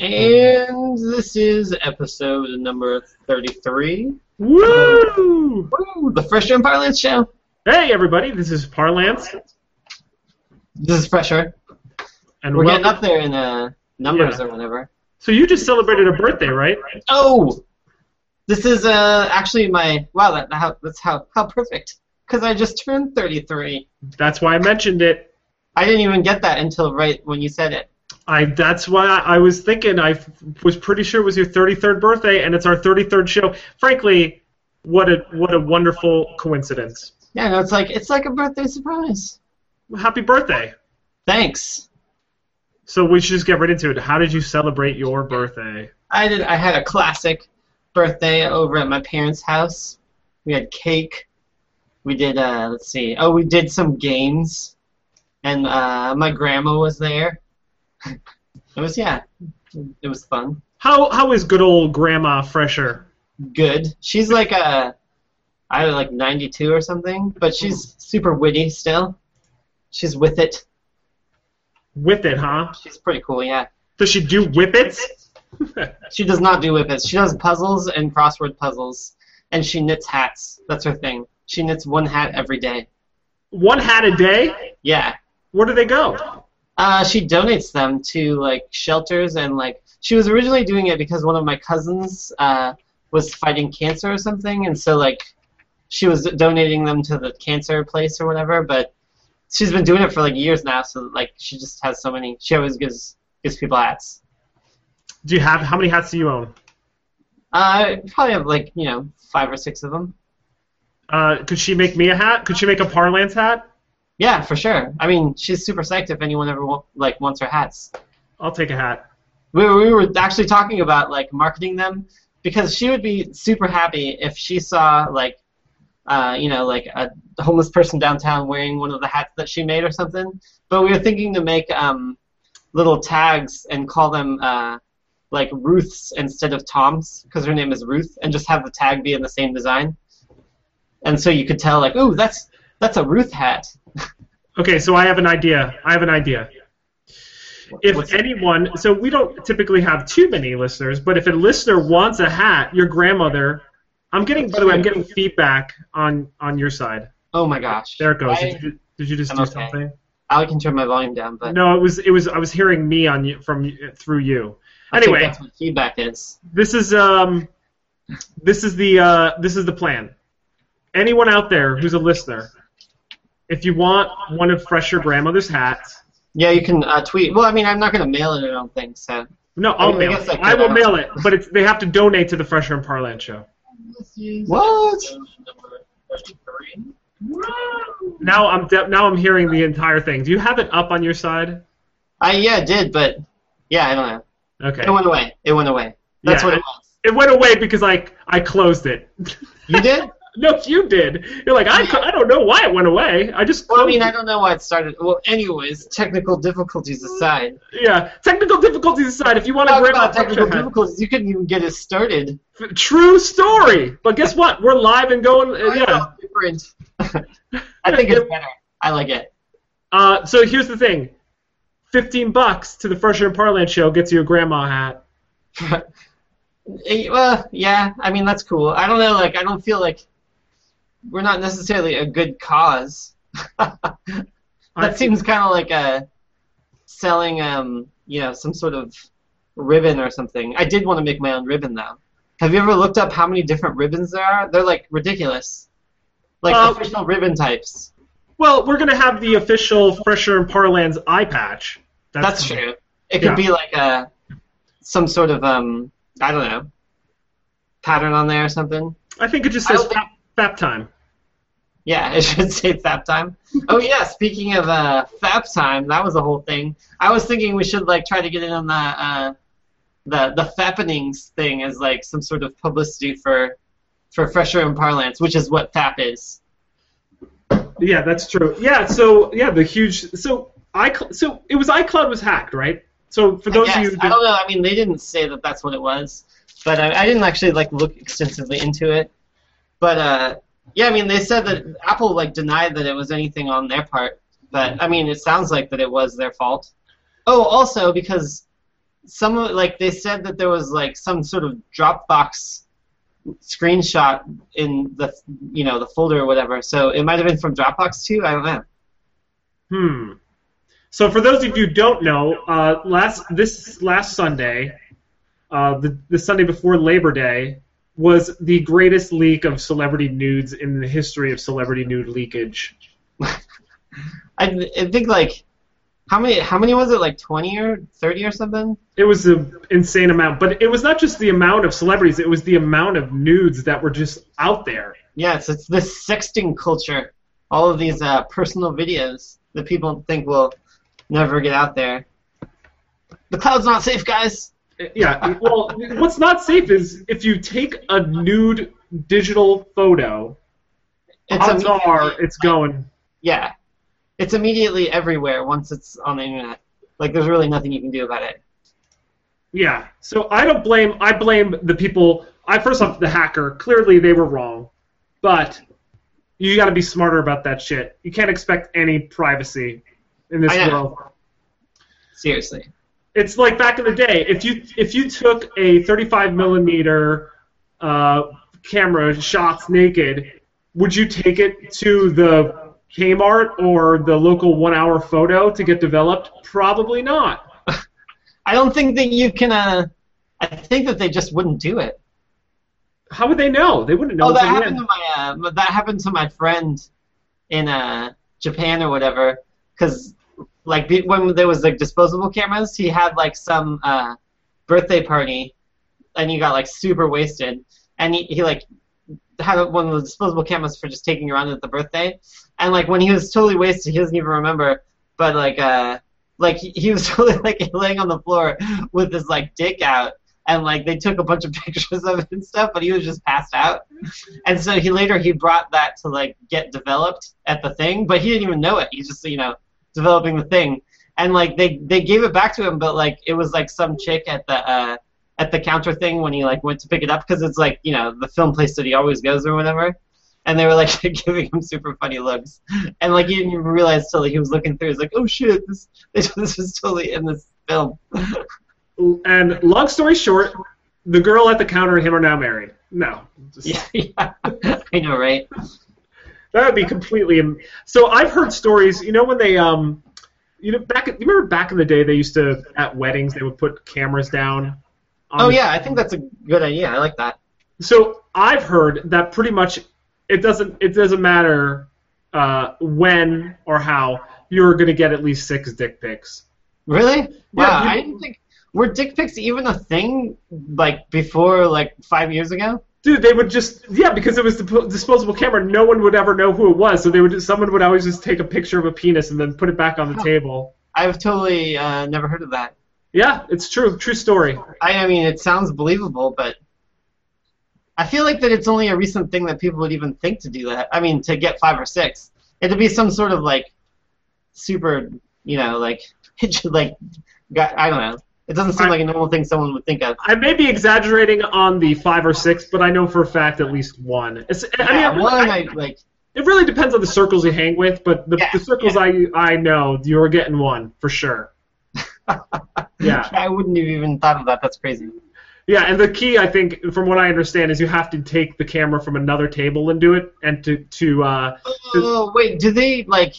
And this is episode number 33. Woo! Woo, the Fresher and Parlance Show. Hey, everybody, this is Parlance. This is Fresher. And We're getting up there in uh, numbers Yeah. or whatever. So you just celebrated a birthday, right? Oh! This is uh, actually my. Wow, that, how, that's how, how perfect. Because I just turned 33. That's why I mentioned it. I didn't even get that until right when you said it. I that's why I was thinking I f- was pretty sure it was your 33rd birthday and it's our 33rd show. Frankly, what a what a wonderful coincidence. Yeah, no, it's like it's like a birthday surprise. Happy birthday. Thanks. So we should just get right into it. How did you celebrate your birthday? I did. I had a classic birthday over at my parents' house. We had cake. We did. Uh, let's see. Oh, we did some games, and uh, my grandma was there. It was yeah. It was fun. How how is good old grandma Fresher? Good. She's like a, I don't know, like 92 or something, but she's super witty still. She's with it. With it, huh? She's pretty cool. Yeah. Does she do whippets? She does not do whippets. She does puzzles and crossword puzzles, and she knits hats. That's her thing. She knits one hat every day. One hat a day? Yeah. Where do they go? Uh, she donates them to like shelters and like she was originally doing it because one of my cousins uh, was fighting cancer or something, and so like she was donating them to the cancer place or whatever. But she's been doing it for like years now, so like she just has so many. She always gives gives people hats. Do you have how many hats do you own? Uh, I probably have like you know five or six of them. Uh, could she make me a hat? Could she make a Parlance hat? Yeah, for sure. I mean, she's super psyched if anyone ever like wants her hats. I'll take a hat. we, we were actually talking about like marketing them because she would be super happy if she saw like uh, you know like a homeless person downtown wearing one of the hats that she made or something but we were thinking to make um, little tags and call them uh, like ruth's instead of tom's because her name is ruth and just have the tag be in the same design and so you could tell like ooh that's that's a ruth hat Okay, so I have an idea. I have an idea. If anyone, so we don't typically have too many listeners, but if a listener wants a hat, your grandmother, I'm getting. By the way, I'm getting feedback on on your side. oh my gosh There it goes. I, Did you, did you just I'm do okay. something? I can turn my volume down but No, it was it was I was hearing me on you from through you. I Anyway, that's what feedback is this is um this is the uh, this is the plan. Anyone out there who's a listener, if you want one of Fresher grandmother's hats, Yeah, you can uh, tweet. Well, I mean, I'm not going to mail it, I don't think, so. no, I I'll mean, I mail guess it. I I will uh, mail it, but it's, they have to donate to the Fresher and Parlance show. What? Now I'm de- now I'm hearing the entire thing. Do you have it up on your side? I yeah, it did, but yeah, I don't know. Okay. It went away. It went away. That's Yeah, what it it- was. It went away because I I closed it. You did? no, you did. You're like I, I don't know why it went away. I just Well, I mean, I don't know why it started. Well, anyways, technical difficulties aside. yeah. Technical difficulties aside, if you want to grab about technical difficulties. You couldn't even get it started. True story. But guess what? We're live and going. uh, yeah. Different. I think it's better. I like it. Uh, so here's the thing. Fifteen bucks to the Fresher and Parlance show gets you a grandma hat. Eh, well, yeah. I mean, that's cool. I don't know. Like, I don't feel like we're not necessarily a good cause. That seems kind of like a selling, um, you know, some sort of ribbon or something. I did want to make my own ribbon though. Have you ever looked up how many different ribbons there are? They're like ridiculous, like Uh, official ribbon types. Well, we're gonna have the official Fresher and Parlance eye patch. That's, true. It could yeah. be like a some sort of um, I don't know, pattern on there or something. I think it just says fap, time. Yeah, it should say Fap Time. Oh yeah, speaking of uh, Fap Time, that was the whole thing. I was thinking we should like try to get in on the uh, the the Fappenings thing as like some sort of publicity for for Fresher in Parlance, which is what Fap is. Yeah, that's true. Yeah, so yeah, the huge so iCloud so it was iCloud was hacked, right? So for those I of you I don't know. I mean, they didn't say that that's what it was, but I, I didn't actually like look extensively into it. But uh, yeah, I mean, they said that Apple like denied that it was anything on their part. But I mean, it sounds like that it was their fault. Oh, also because some like they said that there was like some sort of Dropbox screenshot in the you know the folder or whatever. So it might have been from Dropbox too. I don't know. Hmm. So for those of you who don't know, uh, last this last Sunday, uh, the the Sunday before Labor Day, was the greatest leak of celebrity nudes in the history of celebrity nude leakage. I, I think like how many how many was it? Like 20 or 30 or something? It was an insane amount, but it was not just the amount of celebrities; it was the amount of nudes that were just out there. yes it's this sexting culture. All of these uh, personal videos that people think will never get out there. The cloud's not safe guys Yeah. Well, what's not safe is if you take a nude digital photo, it's odds are it's going. yeah it's immediately everywhere once it's on the internet like there's really nothing you can do about it Yeah. So I don't blame. I blame the people. I first off the hacker. Clearly they were wrong, but you got to be smarter about that shit. You can't expect any privacy in this world. seriously It's like back in the day. If you if you took a 35 millimeter uh, camera shots naked, would you take it to the Kmart or the local one hour photo to get developed? Probably not. i don't think that you can uh i think that they just wouldn't do it How would they know? They wouldn't know. Oh, that happened to my uh, that happened to my friend in uh, Japan or whatever. Because like when there was like disposable cameras, he had like some uh, birthday party, and he got like super wasted, and he, he like had one of the disposable cameras for just taking around at the birthday, and like when he was totally wasted, he doesn't even remember, but like uh like he, he was totally like laying on the floor with his like dick out. And like they took a bunch of pictures of it and stuff, but he was just passed out. And so he later he brought that to like get developed at the thing, but he didn't even know it. He just you know developing the thing, and like they they gave it back to him, but like it was like some chick at the uh, at the counter thing when he like went to pick it up because it's like you know the film place that he always goes or whatever. And they were like giving him super funny looks, and like he didn't even realize till he was looking through. He's like, "Oh shit, this this was totally in this film." And long story short, the girl at the counter and him are now married. No, just- yeah, I know, right? That would be completely. Im- So I've heard stories. You know when they um, you know back. You remember back in the day they used to at weddings they would put cameras down. on Oh yeah, I think that's a good idea. I like that. So I've heard that pretty much it doesn't it doesn't matter uh, when or how you're gonna get at least six dick pics. Really? Wow, you- I didn't think were dick pics even a thing like before like five years ago? Dude, they would just yeah because it was the disposable camera. No one would ever know who it was, so they would just, someone would always just take a picture of a penis and then put it back on the table. I've totally uh, never heard of that. Yeah, it's true, true story. I, I mean, it sounds believable, but I feel like that it's only a recent thing that people would even think to do that. I mean, to get five or six, it'd be some sort of like super, you know, like like I don't know. It doesn't seem I- like a normal thing someone would think of. I may be exaggerating on the five or six, but I know for a fact at least one. It's, I mean, Yeah, one, I- like it really depends on the circles you hang with, but the, Yeah, the circles I I know, you're getting one for sure. Yeah. I wouldn't have even thought of that. That's crazy. Yeah, and the key, I think, from what I understand, is you have to take the camera from another table and do it, and to to uh, Oh wait, do they like?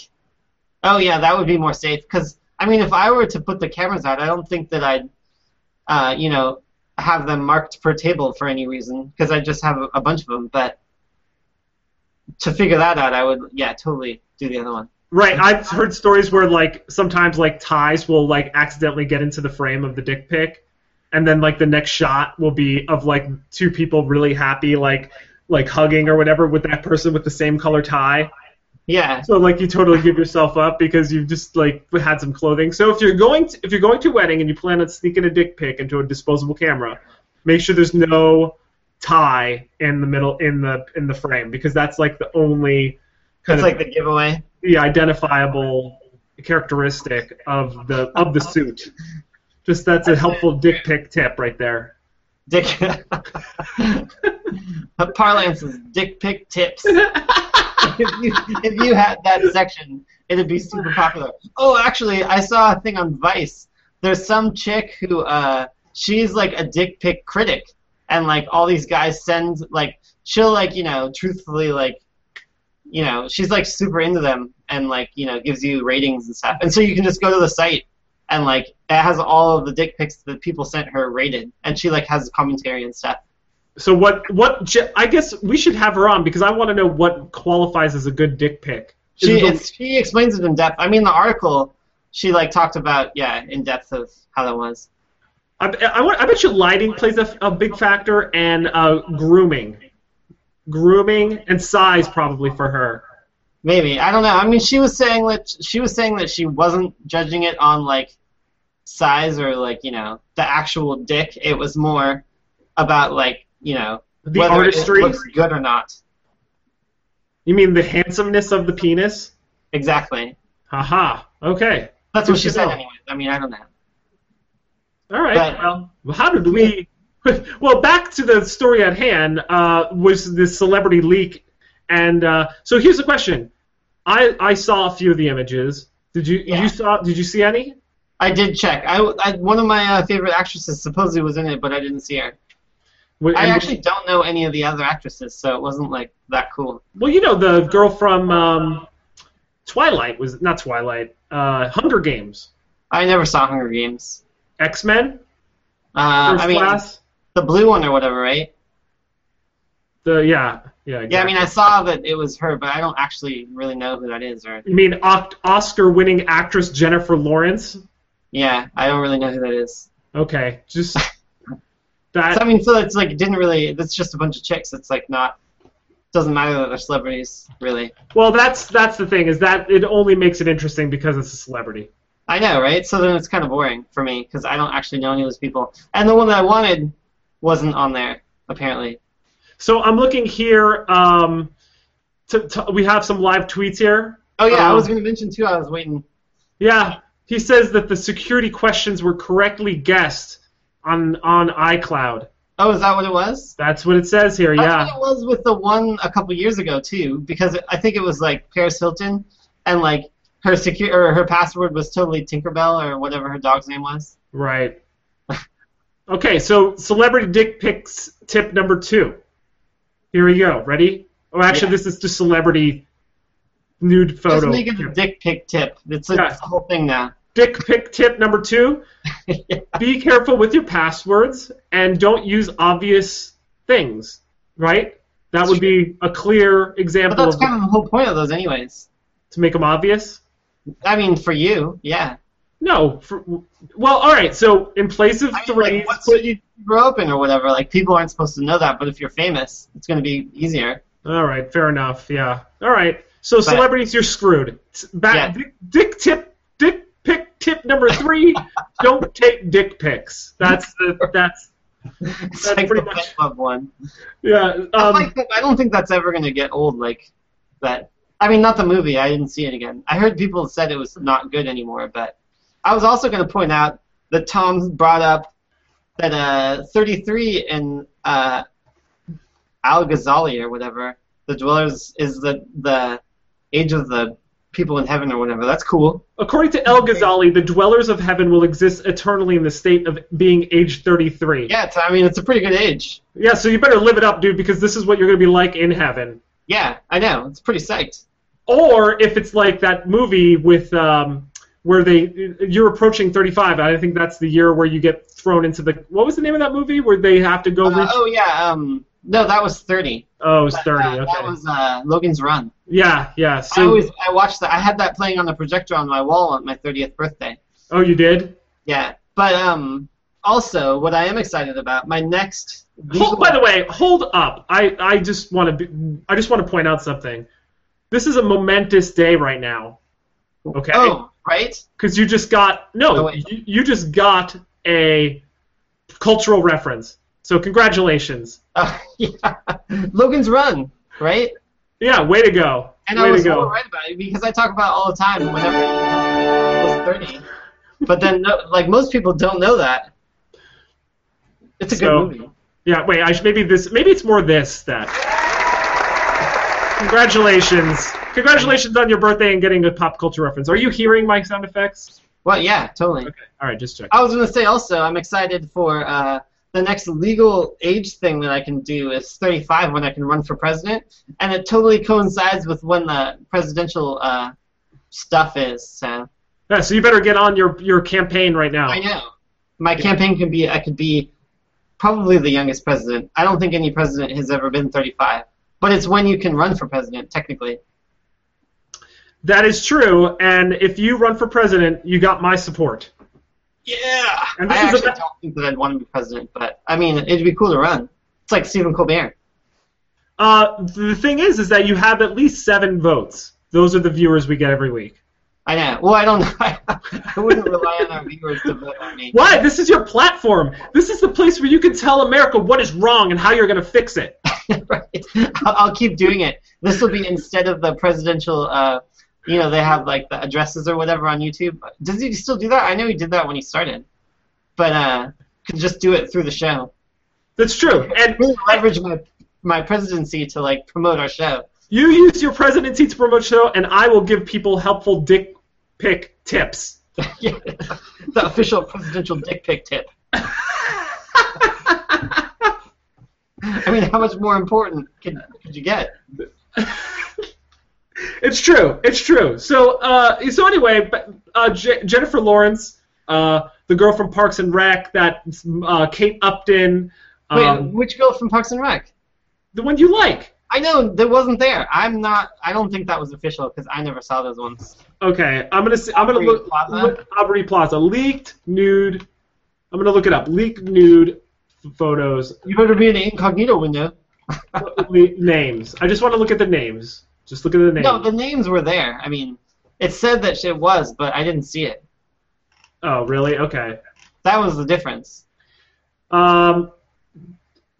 Oh yeah, that would be more safe. Because I mean, if I were to put the cameras out, I don't think that I'd, uh, you know, have them marked per table for any reason. Because I just have a, a bunch of them. But to figure that out, I would, yeah, totally do the other one. right. I've heard stories where like sometimes like ties will like accidentally get into the frame of the dick pic, and then like the next shot will be of like two people really happy like like hugging or whatever with that person with the same color tie. Yeah, So like you totally give yourself up because you've just like had some clothing. So if you're going to, if you're going to a wedding and you plan on sneaking a dick pic into a disposable camera, make sure there's no tie in the middle in the in the frame because that's like the only kind it's of like the giveaway. the identifiable characteristic of the of the suit. Just that's a helpful dick pic tip right there. Dick. Parlance is dick pic tips. if you if you had that section, it'd be super popular. Oh, actually, I saw a thing on Vice there's some chick who uh she's like a dick pic critic, and like all these guys send like she'll like you know truthfully like you know she's like super into them and like you know gives you ratings and stuff, and so you can just go to the site and like it has all of the dick pics that people sent her rated, and she like has commentary and stuff. So what? What? I guess we should have her on because I want to know what qualifies as a good dick pic. Is She the- she explains it in depth. I mean, the article she like talked about yeah in depth of how that was. I, I, I bet you lighting plays a, a big factor and uh, grooming, grooming and size probably for her. Maybe I don't know. I mean, she was saying that she was saying that she wasn't judging it on like size or like you know the actual dick. It was more about like you know The whether artistry. it looks good or not. You mean the handsomeness of the penis? Exactly. Haha. Okay. That's what she said anyway. I mean, I don't know. All right. But- well, how did we? Well, back to the story at hand. Uh, was this celebrity leak? And uh, so here's the question. I I saw a few of the images. Did you Yeah. you saw? Did you see any? I did check. I, I one of my uh, favorite actresses supposedly was in it, but I didn't see her. I actually don't know any of the other actresses, so it wasn't like that cool. Well, you know the girl from um, Twilight was not Twilight. Uh, Hunger Games. I never saw Hunger Games. X Men. Uh, I mean, class. the blue one or whatever, right? The yeah yeah. Exactly. Yeah, I mean, I saw that it was her, but I don't actually really know who that is. Or You mean Oscar-winning actress Jennifer Lawrence? yeah, I don't really know who that is. Okay, just So. I mean, so it's like it didn't really. It's just a bunch of chicks. It's like not. Doesn't matter that they're celebrities, really. Well, that's that's the thing is that it only makes it interesting because it's a celebrity. I know, right? So then it's kind of boring for me because I don't actually know any of those people. And the one that I wanted wasn't on there, apparently. So I'm looking here. Um, to, to, we have some live tweets here. Oh yeah, I Um, was going to mention too. I was waiting. Yeah, he says that the security questions were correctly guessed on on iCloud. Oh, is that what it was? That's what it says here. That's Yeah. what it was with the one a couple years ago too, because I think it was like Paris Hilton, and like her secure or her password was totally Tinkerbell or whatever her dog's name was. Right. Okay, so celebrity dick pics tip number two. Here we go. Ready? Oh, actually, Yeah. this is just celebrity nude photo. Just make it a dick pic tip. It's a, Yeah. it's a whole thing now. Dick pic tip number two. Be careful with your passwords and don't use obvious things. Right? That That's would be a clear example But that's kind of the whole point of those, anyways. to make them obvious. I mean, for you, yeah. No. For, well, all right. So in place of I mean, three, like, what city you grow up in or whatever, like people aren't supposed to know that. But if you're famous, it's going to be easier. All right, fair enough. Yeah. All right. So But- celebrities, you're screwed. Back, Yeah. dick, dick tip, dick tip number three: don't take dick pics. That's the that's That's like pretty the much- one. yeah. I, Um, like I don't think that's ever going to get old. Like that. I mean, not the movie. I didn't see it again. I heard people said it was not good anymore. But I was also going to point out that Tom brought up that uh, 33 in uh, Al Ghazali or whatever, the dwellers is the the age of the people in heaven or whatever. That's cool. according to El Ghazali, the dwellers of heaven will exist eternally in the state of being age 33. Yeah, it's, I mean, it's a pretty good age. Yeah. So you better live it up, dude, because this is what you're gonna be like in heaven. Yeah, I know. It's pretty psyched. Or if it's like that movie with um, where they you're approaching 35. I think that's the year where you get thrown into the what was the name of that movie where they have to go Uh, reach oh yeah. Um, no, that was 30. Oh, it was That- 30. that, Okay. that was uh, Logan's Run. Yeah, yeah. So I always I watched that. I had that playing on the projector on my wall on my 30th birthday. oh, you did. Yeah, but um, also what I am excited about my next. Hold, by the way, hold up. I, I just want to be, I just want to point out something. This is a momentous day right now. Okay. Oh, right. Because you just got no, Oh, you, you just got a cultural reference. So congratulations. Uh, yeah, Logan's Run, right? Yeah, way to go. And way I was to so right about it because I talk about it all the time whenever I was 30. But then, no, like most people don't know that. It's a good movie. Yeah, wait. I should, maybe this. Maybe it's more this that. Congratulations! Congratulations on your birthday and getting a pop culture reference. Are you hearing my sound effects? Well, yeah, totally. Okay. All right, just check. I was gonna say also, I'm excited for uh, the next legal age thing that I can do is 35 when I can run for president, and it totally coincides with when the presidential uh, stuff is. So Yeah, so you better get on your your campaign right now. I know my campaign can be I could be probably the youngest president. I don't think any president has ever been 35, but it's when you can run for president technically. That is true, and if you run for president, you got my support. Yeah. And this I is actually about- don't think that I'd want to be president, but I mean, it'd be cool to run. It's like Stephen Colbert. Uh, the thing is, is that you have at least seven votes. Those are the viewers we get every week. I know. Well, I don't know. I wouldn't rely on our viewers to vote on me. Why? This is your platform. This is the place where you can tell America what is wrong and how you're going to fix it. right. I'll, I'll keep doing it. This will be instead of the presidential. Uh, you know, they have like the addresses or whatever on YouTube. Does he still do that? I know he did that when he started, but uh, could just do it through the show. That's true. And Really leverage my my presidency to like promote our show. you use your presidency to promote show, and I will give people helpful dick pic tips. yeah, the official presidential dick pic tip. I mean, how much more important could, could you get? It's true. It's true. So, uh, so anyway, uh, J- Jennifer Lawrence, uh, the girl from Parks and Rec, that uh, Kate Upton, Wait, um, which girl from Parks and Rec? the one you like. I know that wasn't there. I'm not. I don't think that was official because I never saw those ones. Okay, I'm gonna see, I'm gonna Aubrey look, Plaza? look Aubrey Plaza leaked nude. I'm gonna look it up. Leaked nude photos You better be in the incognito window. names. I just want to look at the names. Just look at the names. No, the names were there. I mean, it said that it was, but I didn't see it. oh, really? Okay. That was the difference. Um,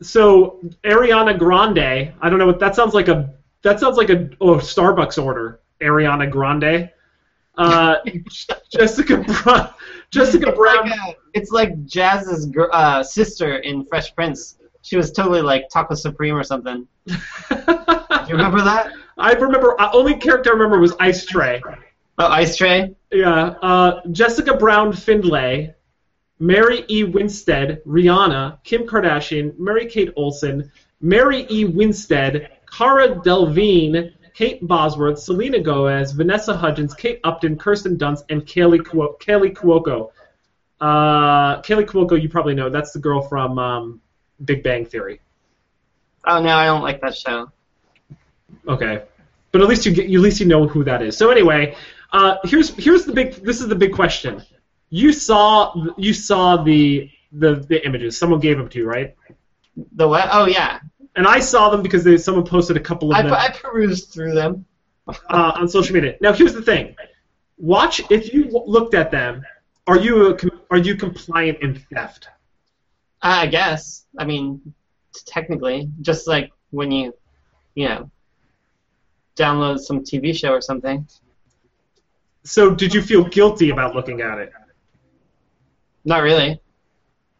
so Ariana Grande. I don't know what that sounds like. A that sounds like a oh Starbucks order. Ariana Grande. Uh, Jessica Brown. Jessica It's Brown. like, uh, it's like Jazz's gr- uh, sister in Fresh Prince. She was totally like Taco Supreme or something. Do you remember that? I remember. Uh, only character I remember was Ice Tray. Oh, Ice Tray. Yeah, uh, Jessica Brown Findlay, Mary E. Winstead, Rihanna, Kim Kardashian, Mary Kate Olsen, Mary E. Winstead, Cara Delevingne, Kate Bosworth, Selena Gomez, Vanessa Hudgens, Kate Upton, Kirsten Dunst, and Kaley, Kuo- Kaley Cuoco. Uh, Kaley Cuoco, you probably know. That's the girl from um, Big Bang Theory. Oh no, I don't like that show. Okay, but at least you get, at least you know who that is. So anyway, uh, here's here's the big. This is the big question. You saw you saw the the, the images. Someone gave them to you, right? The what? Oh yeah, And I saw them because they, someone posted a couple of I, them I perused through them. uh, on social media. Now here's the thing. Watch if you looked at them. Are you a, are you compliant in theft? I guess. I mean, technically, just like when you, you know, download some TV show or something. So did you feel guilty about looking at it? Not really.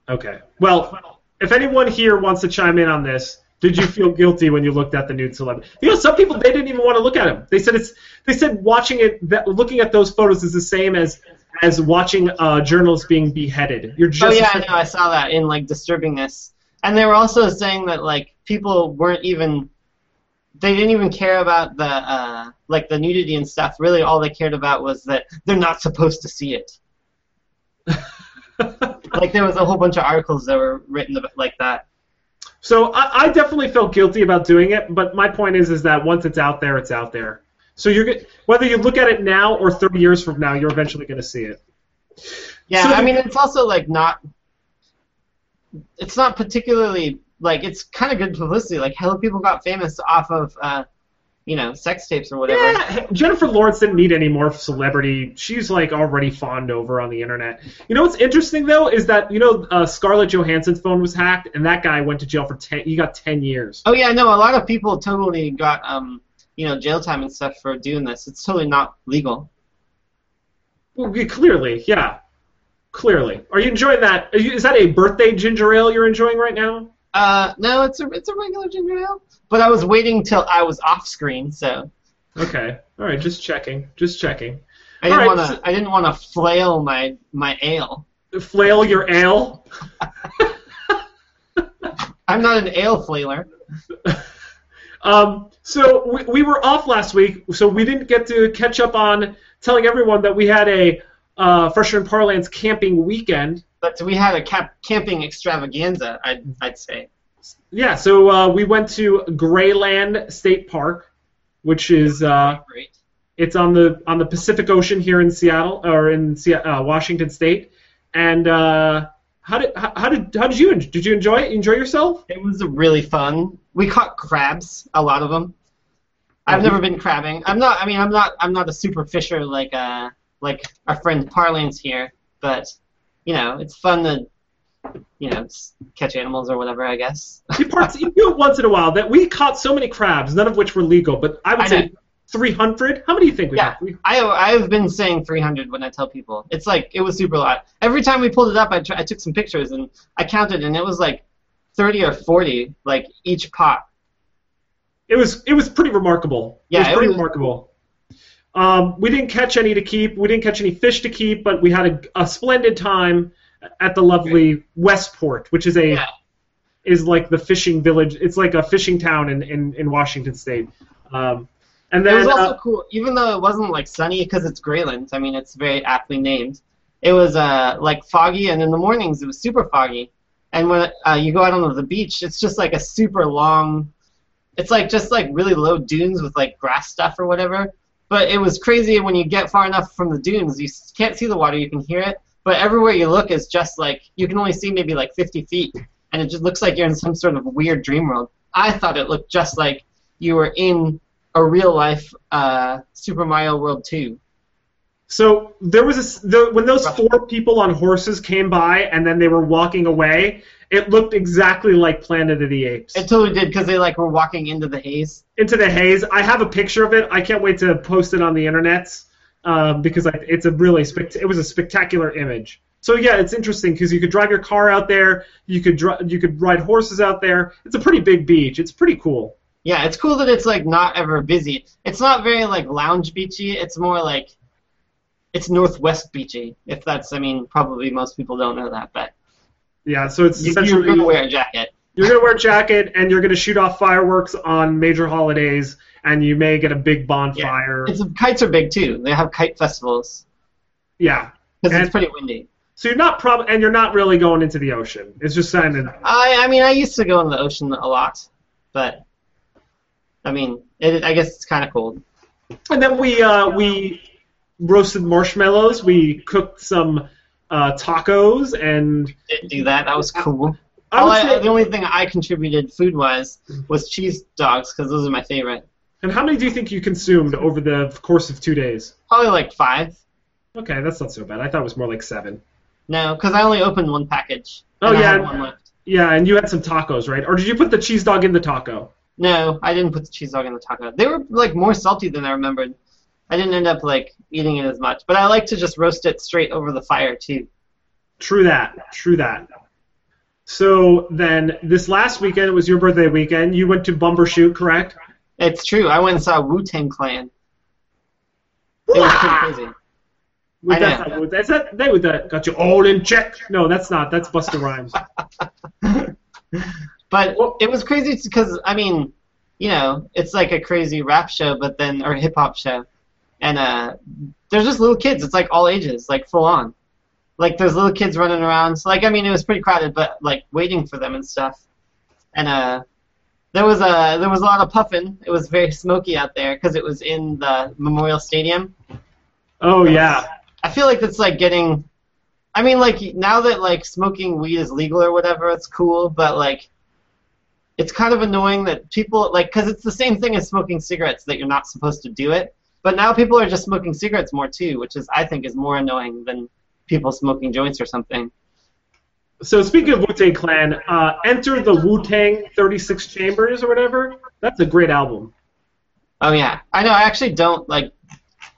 Okay. Well, if anyone here wants to chime in on this, did you feel guilty when you looked at the nude celebrity? You know, some people they didn't even want to look at him. They said it's they said watching it that looking at those photos is the same as as watching a journalist being beheaded. You're oh, just oh yeah, I know. I saw that in like disturbingness, and they were also saying that like people weren't even, they didn't even care about the uh, like the nudity and stuff. Really, all they cared about was that they're not supposed to see it. Like there was a whole bunch of articles that were written about like that. So I, I definitely felt guilty about doing it, but my point is, is that once it's out there, it's out there. So you're whether you look at it now or 30 years from now, you're eventually going to see it. Yeah, So I mean it's also like not. It's not particularly like it's kind of good publicity. Like hell, people got famous off of, uh, you know, sex tapes or whatever. Yeah, Jennifer Lawrence didn't need any more celebrity. She's like already fawned over on the internet. You know what's interesting though is that you know uh, Scarlett Johansson's phone was hacked, and that guy went to jail for ten. He got ten years. Oh yeah, no, a lot of people totally got um, you know, jail time and stuff for doing this. It's totally not legal. Well, yeah, clearly, yeah, clearly. Are you enjoying that? You, is that a birthday ginger ale you're enjoying right now? Uh, no, it's a it's a regular ginger ale. But I was waiting till I was off screen, so Okay, all right, just checking, just checking. I didn't right, want to. I didn't want to flail my my ale. Flail your ale. I'm not an ale flailer. Um, so we, we were off last week, so we didn't get to catch up on telling everyone that we had a uh, Fresher and Parlance camping weekend. But we had a cap- camping extravaganza. I'd I'd say. Yeah, so uh, we went to Grayland State Park, which is uh, Great. it's on the on the Pacific Ocean here in Seattle or in Se- uh, Washington State. And uh, how did how, how did how did you did you enjoy it? Enjoy yourself? It was really fun. We caught crabs, a lot of them. I've never been crabbing. I'm not. I mean, I'm not. I'm not a super fisher like uh like our friend Parlance here. But you know, it's fun to you know catch animals or whatever. I guess. You, you do it once in a while. That we caught so many crabs, none of which were legal. But I would I say 300. How many do you think we Yeah. We- I I've been saying 300 when I tell people. It's like it was super lot. Every time we pulled it up, I, tr- I took some pictures and I counted, and it was like 30 or 40 like each pot. It was it was pretty remarkable. Yeah, it was it pretty was- remarkable. Um, we didn't catch any to keep. We didn't catch any fish to keep, but we had a, a splendid time at the lovely Westport, which is a Yeah. is like the fishing village. It's like a fishing town in in, in Washington State. Um, and It was also uh, cool, even though it wasn't like sunny because it's Grayland. I mean, it's very aptly named. It was uh like foggy, and in the mornings it was super foggy. And when uh, you go out onto the beach, it's just like a super long. It's like just like really low dunes with like grass stuff or whatever. But it was crazy when you get far enough from the dunes, you can't see the water, you can hear it. But everywhere you look is just like you can only see maybe like 50 feet, and it just looks like you're in some sort of weird dream world. I thought it looked just like you were in a real life uh, Super Mario World 2. So there was a s the, when those four people on horses came by and then they were walking away. It looked exactly like Planet of the Apes. It totally did because they like were walking into the haze. Into the haze. I have a picture of it. I can't wait to post it on the internet um, because I, it's a really spect- it was a spectacular image. So yeah, it's interesting because you could drive your car out there. You could dri- you could ride horses out there. It's a pretty big beach. It's pretty cool. Yeah, it's cool that it's like not ever busy. It's not very like lounge beachy. It's more like it's northwest beachy. If that's, I mean, probably most people don't know that, but Yeah. So it's you, essentially you're gonna wear a jacket. You're gonna wear a jacket and you're gonna shoot off fireworks on major holidays, and you may get a big bonfire. It's kites are big too. They have kite festivals Yeah. because And- it's pretty windy. So you're not prob and you're not really going into the ocean. It's just kind of I, I mean, I used to go in the ocean a lot, but I mean, it, I guess it's kind of cold. and then we uh, we roasted marshmallows. We cooked some uh, tacos, and Didn't do that. That was cool. I All would I, say, the only thing I contributed food wise was cheese dogs because those are my favorite. and how many do you think you consumed over the course of two days? Probably like five. Okay, that's not so bad. I thought it was more like seven. No, because I only opened one package. Oh, and I yeah. had one left. Yeah, and you had some tacos, right? Or did you put the cheese dog in the taco? No, I didn't put the cheese dog in the taco. They were like more salty than I remembered. I didn't end up like eating it as much, but I like to just roast it straight over the fire too. True that. True that. So then, this last weekend, it was your birthday weekend. You went to Bumbershoot, correct? It's true. I went and saw Wu Tang Clan. It was pretty crazy. Wait, I that's know. not, that's that. They would that got you all in check. No, that's not. That's Busta Rhymes. But it was crazy because I mean, you know, it's like a crazy rap show, but then or hip hop show, and uh, there's just little kids. It's like all ages, like full on. Like there's little kids running around. So, like I mean, it was pretty crowded, but like waiting for them and stuff. And uh, there was a there was a lot of puffing. It was very smoky out there because it was in the Memorial Stadium. Oh yeah. I feel like it's like getting. I mean, like now that like smoking weed is legal or whatever, it's cool. But like, it's kind of annoying that people like because it's the same thing as smoking cigarettes that you're not supposed to do it. But now people are just smoking cigarettes more too, which is I think is more annoying than people smoking joints or something. So speaking of Wu Tang Clan, uh, enter the Wu Tang 36 Chambers or whatever. That's a great album. Oh yeah, I know. I actually don't like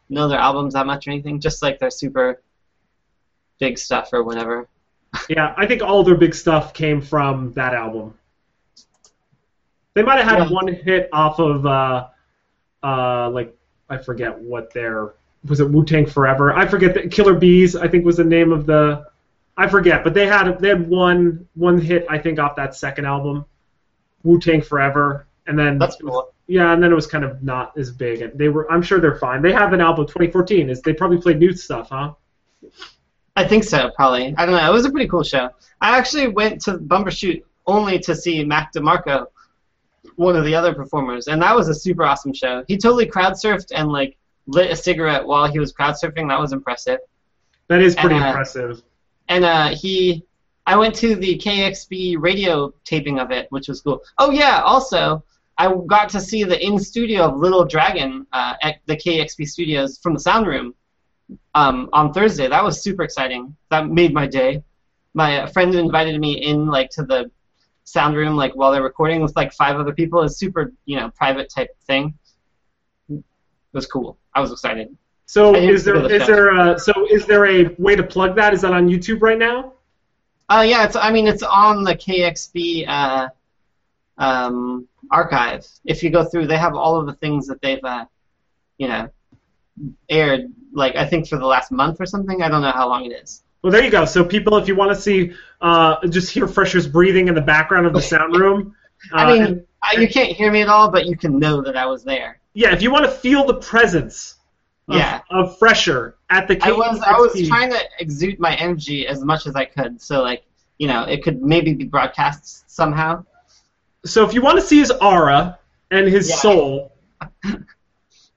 know their albums that much or anything. Just like their super big stuff or whatever. Yeah, I think all their big stuff came from that album. They might have had Yeah. one hit off of, uh, uh, like I forget what their was it Wu Tang Forever? I forget that Killer Bees I think was the name of the I forget, but they had they had one one hit I think off that second album, Wu Tang Forever, and then That's cool. yeah, and then it was kind of not as big. And they were I'm sure they're fine. They have an album 2014. Is they probably played new stuff, huh? I think so, probably. I don't know. It was a pretty cool show. I actually went to Bumbershoot only to see Mac DeMarco, one of the other performers, and that was a super awesome show. He totally crowd surfed and like lit a cigarette while he was crowd surfing. That was impressive. That is pretty Uh, impressive. And uh, he, I went to the KEXP radio taping of it, which was cool. Oh yeah, also I got to see the in studio of Little Dragon uh, at the KEXP studios from the sound room um, on Thursday. That was super exciting. That made my day. My friend invited me in like to the sound room like while they're recording with like five other people. It's super you know private type thing. It was cool. I was excited. So is there the is there a, so is there a way to plug that? Is that on YouTube right now? Uh, yeah, it's. I mean, it's on the KEXP uh, um, archive. If you go through, they have all of the things that they've, uh, you know, aired. Like I think for the last month or something. I don't know how long it is. Well, there you go. So people, if you want to see, uh, just hear Fresher's breathing in the background of the sound room. Uh, I mean, and- you can't hear me at all, but you can know that I was there. yeah, if you want to feel the presence of, Yeah. of Fresher at the I was. I was trying to exude my energy as much as I could, so like, you know, it could maybe be broadcast somehow. So if you want to see his aura and his Yeah. soul,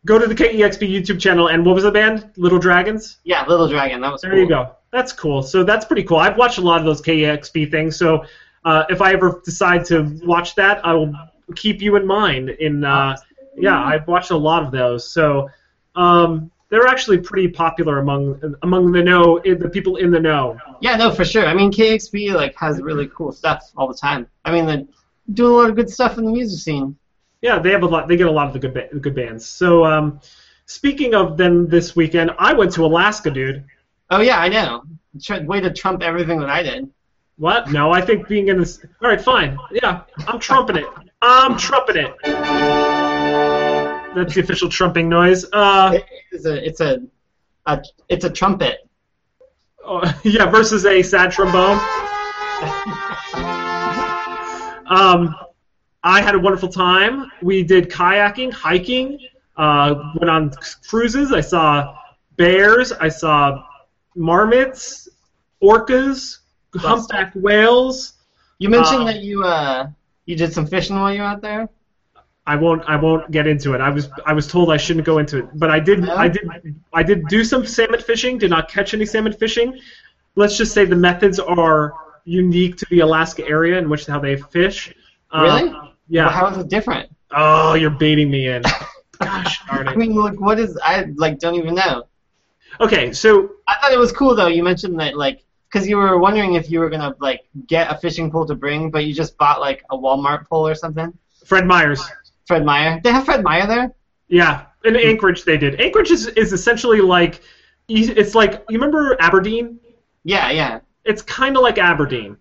go to the KEXP YouTube channel. And what was the band? Little Dragons. Yeah, Little Dragon. That was. There cool. you go. That's cool. So that's pretty cool. I've watched a lot of those KEXP things. So uh, if I ever decide to watch that, I will keep you in mind. In uh, yeah, I've watched a lot of those. So um, they're actually pretty popular among among the know the people in the know. Yeah, no, for sure. I mean, KEXP like has really cool stuff all the time. I mean, they're doing a lot of good stuff in the music scene. Yeah, they have a lot. They get a lot of the good ba- good bands. So um, speaking of them, this weekend I went to Alaska, dude. Oh yeah, I know. Tr- way to trump everything that I did. What? No, I think being in this. All right, fine. Yeah, I'm trumping it. I'm trumping it. That's the official trumping noise. Uh, It's a, it's a, a it's a trumpet. oh, yeah, versus a sad trombone. Um, I had a wonderful time. We did kayaking, hiking, uh, went on cruises. I saw bears. I saw marmots, orcas, humpback whales. You mentioned Uh, that you uh you did some fishing while you were out there. I won't. I won't get into it. I was. I was told I shouldn't go into it, but I did. No? I did. I did do some salmon fishing. Did not catch any salmon fishing. Let's just say the methods are unique to the Alaska area in which how they fish. Uh, Really? yeah. Well, how is it different? oh, you're baiting me in. Gosh darn it. I mean, like, what is? I like don't even know. Okay, so I thought it was cool though. You mentioned that like because you were wondering if you were gonna like get a fishing pole to bring, but you just bought like a Walmart pole or something. Fred Meyers. Fred Meyer. They have Fred Meyer there. Yeah, in Anchorage they did. Anchorage is, is essentially like, it's like you remember Aberdeen. Yeah, yeah. It's kind of like Aberdeen,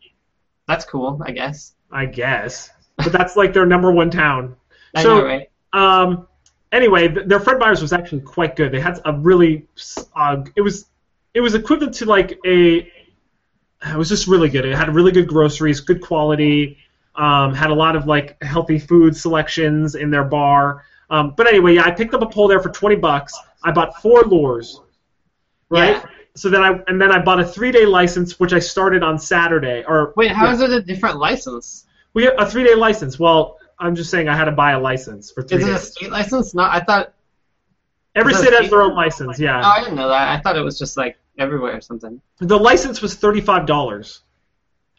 That's cool. I guess. I guess, but that's like their number one town. I So- know, right? Um, anyway, th- their Fred Meyer's was actually quite good. They had a really, uh, it was, it was equivalent to like a, it was just really good. It had really good groceries, good quality, um, had a lot of like healthy food selections in their bar. Um, but anyway, yeah, I picked up a pole there for twenty bucks. I bought four lures, right? Yeah. So then I and then I bought a three-day license, which I started on Saturday. Or Wait, how yeah. is it a different license? we a three-day license? Well, I'm just saying I had to buy a license for three Is it a state license? No, I thought. Every state has their own license. Yeah. Oh, I didn't know that. I thought it was just like everywhere or something. The license was thirty-five dollars,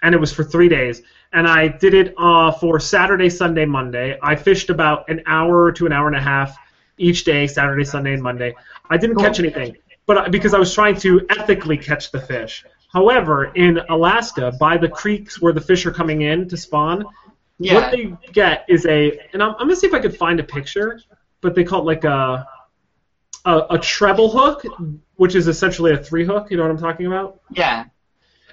and it was for three days. And I did it uh, for Saturday, Sunday, Monday. I fished about an hour to an hour and a half each day, Saturday, Sunday, and Monday. I didn't Cool. catch anything, but because I was trying to ethically catch the fish. However, in Alaska, by the creeks where the fish are coming in to spawn, Yeah. what they get is a, and I'm, I'm gonna see if I could find a picture, but they call it like a, a, a treble hook, which is essentially a three hook. You know what I'm talking about? Yeah.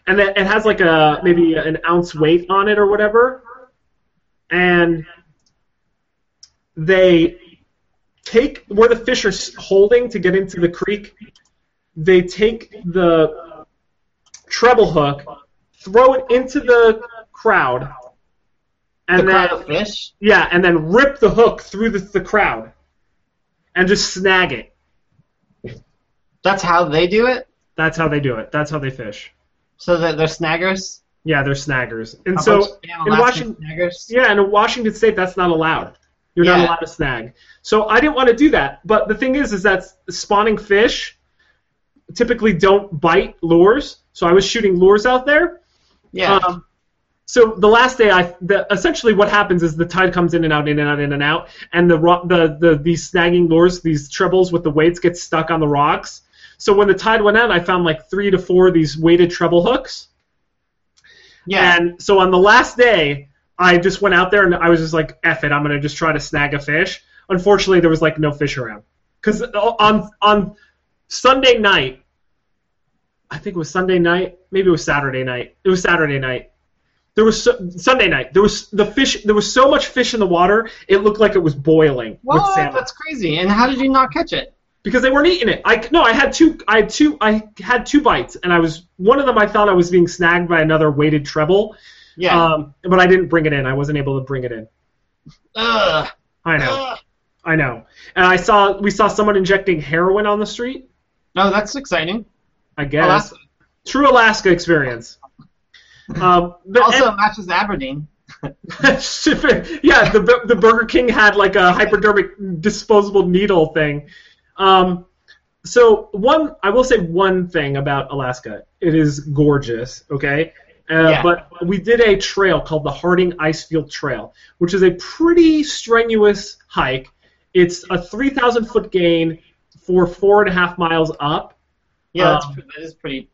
and it has like a maybe an ounce weight on it or whatever, and they take where the fish are holding to get into the creek. They take the treble hook, throw it into the crowd, and the then crowd of fish. yeah, and then rip the hook through the, the crowd, and just snag it. That's how they do it. That's how they do it. That's how they fish. So that they're snaggers. Yeah, they're snaggers. And so bunch of damn in Washington, snaggers. yeah, and in Washington State, that's not allowed. You're not allowed to snag. So I didn't want to do that. But the thing is, is that spawning fish typically don't bite lures. So I was shooting lures out there. Yeah. Um, so the last day, I the, essentially what happens is the tide comes in and out, in and out, in and out, and the ro- the the these snagging lures, these trebles with the weights get stuck on the rocks. So when the tide went out, I found like three to four of these weighted treble hooks. yeah. And so on the last day, I just went out there and I was just like, "F it, I'm gonna just try to snag a fish." Unfortunately, there was like no fish around because uh, on on Sunday night, I think it was Sunday night, maybe it was Saturday night. It was Saturday night. There was so, Sunday night. There was the fish. There was so much fish in the water, it looked like it was boiling with salmon That's crazy. And how did you not catch it? because they weren't eating it. I no, I had two. I had two. I had two bites, and I was one of them. I thought I was being snagged by another weighted treble. Yeah. Um, but I didn't bring it in. I wasn't able to bring it in. Ugh. I know. Ugh. I know. And I saw we saw someone injecting heroin on the street. Oh, that's exciting. I guess Alaska. true Alaska experience. Um, but Also matches Aberdeen. yeah, the the Burger King had like a hypodermic disposable needle thing. Um, so one, I will say one thing about Alaska. It is gorgeous. Okay. Uh, Yeah. But we did a trail called the Harding Icefield Trail, which is a pretty strenuous hike. It's a 3,000 foot gain for four and a half miles up. Yeah, that's, Um, that is pretty.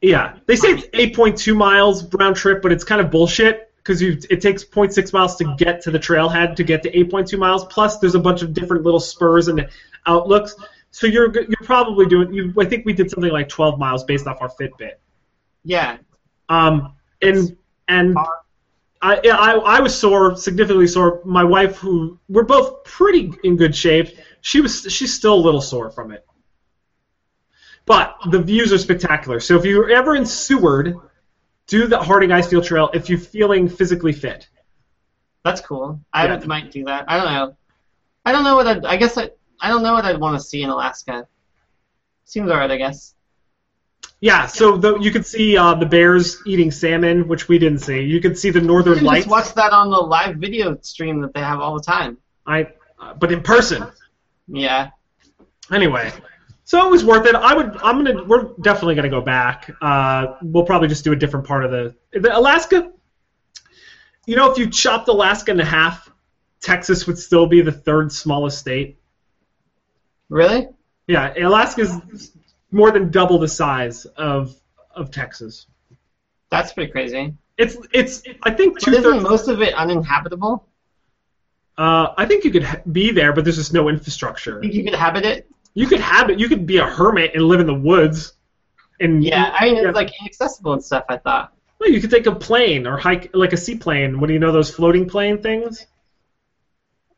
Yeah, they say it's 8.2 miles round trip, but it's kind of bullshit because it takes 0.6 miles to get to the trailhead to get to 8.2 miles. Plus, there's a bunch of different little spurs and outlooks. So you're you're probably doing. You, I think we did something like 12 miles based off our Fitbit. Yeah. Um, and and I, yeah, I I was sore, significantly sore. My wife, who we're both pretty in good shape, she was she's still a little sore from it. But the views are spectacular. So if you're ever in Seward, do the Harding Icefield Trail if you're feeling physically fit. That's cool. I Yeah. might do that. I don't know. I don't know what I'd, I guess I, I don't know what I'd want to see in Alaska. Seems alright, I guess. Yeah, so the, you could see uh, the bears eating salmon, which we didn't see. You could see the northern can lights. just watch that on the live video stream that they have all the time. I, uh, but in person. Yeah. Anyway, so it was worth it. I would. I'm gonna. We're definitely gonna go back. Uh, we'll probably just do a different part of the, the Alaska. You know, if you chopped Alaska in half, Texas would still be the third smallest state. Really? Yeah, Alaska's more than double the size of of Texas. That's pretty crazy. It's it's. I think two isn't thirds. most of it uninhabitable? Uh, I think you could ha- be there, but there's just no infrastructure. You could habit it? You could have it. You could be a hermit and live in the woods. And Yeah, I mean yeah. it's like inaccessible and stuff. I thought. Well, you could take a plane or hike like a seaplane. What do you know those floating plane things?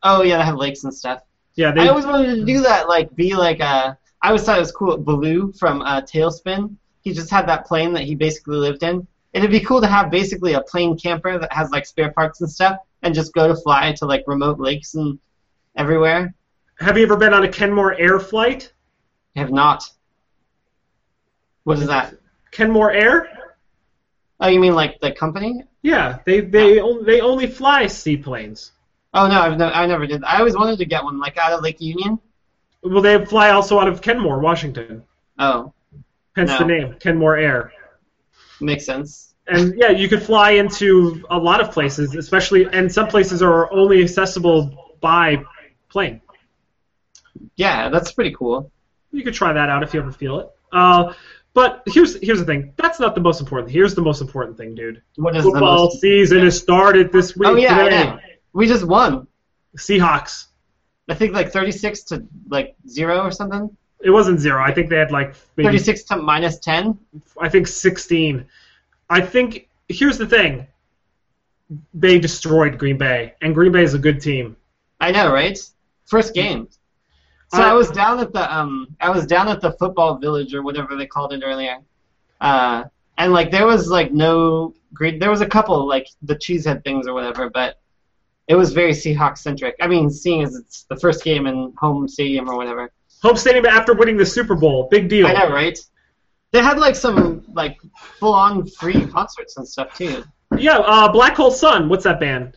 Oh yeah, they have lakes and stuff. Yeah, they. I always wanted to do that, like be like a. I always thought it was cool. Baloo from uh, TaleSpin. He just had that plane that he basically lived in. It'd be cool to have basically a plane camper that has like spare parts and stuff, and just go to fly to like remote lakes and everywhere. Have you ever been on a Kenmore Air flight? I have not. What is that? Kenmore Air? Oh, you mean like the company? Yeah, they they only, they only fly seaplanes. Oh no, I've no, I never did. I always wanted to get one, like out of Lake Union. Well, they fly also out of Kenmore, Washington. Oh, Hence No. the name, Kenmore Air. makes sense. And yeah, you could fly into a lot of places, especially, and some places are only accessible by plane. Yeah, that's pretty cool. You could try that out if you ever feel it. Uh, but here's here's the thing. That's not the most important. Here's the most important thing, dude. What is the Football most? season has started this week Oh yeah, today. know. We just won. Seahawks. I think like 36 to like zero or something. It wasn't zero. I think they had like maybe 36 to minus 10. I think 16. I think here's the thing. They destroyed Green Bay, and Green Bay is a good team. I know, right? First game. So I- I was down at the um I was down at the football village or whatever they called it earlier. Uh and like there was like no great there was a couple like the cheesehead things or whatever, but it was very Seahawks centric. I mean, seeing as it's the first game in home stadium or whatever. Home stadium after winning the Super Bowl, big deal. I know, right? They had like some like full on free concerts and stuff too. Yeah, uh, Black Hole Sun. What's that band?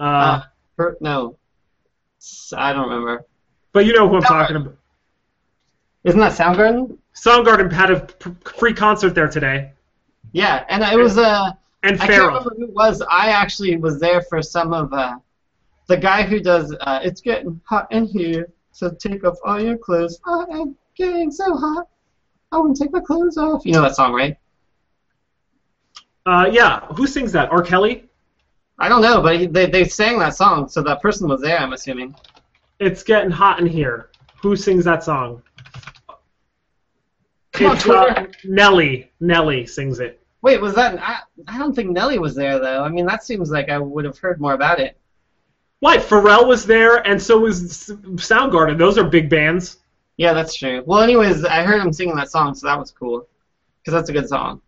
Uh, Uh, per, no. I don't remember. But you know who I'm Soundgarden. talking about. Isn't that Soundgarden? Soundgarden had a p- free concert there today, Yeah, and it was uh and I can't remember who it was. I actually was there for some of uh, the guy who does. Uh, it's getting hot in here, so take off all your clothes. I am getting so hot. I want to take my clothes off. You know that song, right? Uh, yeah, who sings that? R. Kelly. I don't know, but he, they they sang that song, so that person was there. I'm assuming. It's getting hot in here. Who sings that song? Come on, uh, Nelly. Nelly sings it. Wait, was that? I, I don't think Nelly was there though. I mean, that seems like I would have heard more about it. Why? Pharrell was there, and so was Soundgarden. Those are big bands. Yeah, that's true. Well, anyways, I heard him singing that song, so that was cool, because that's a good song.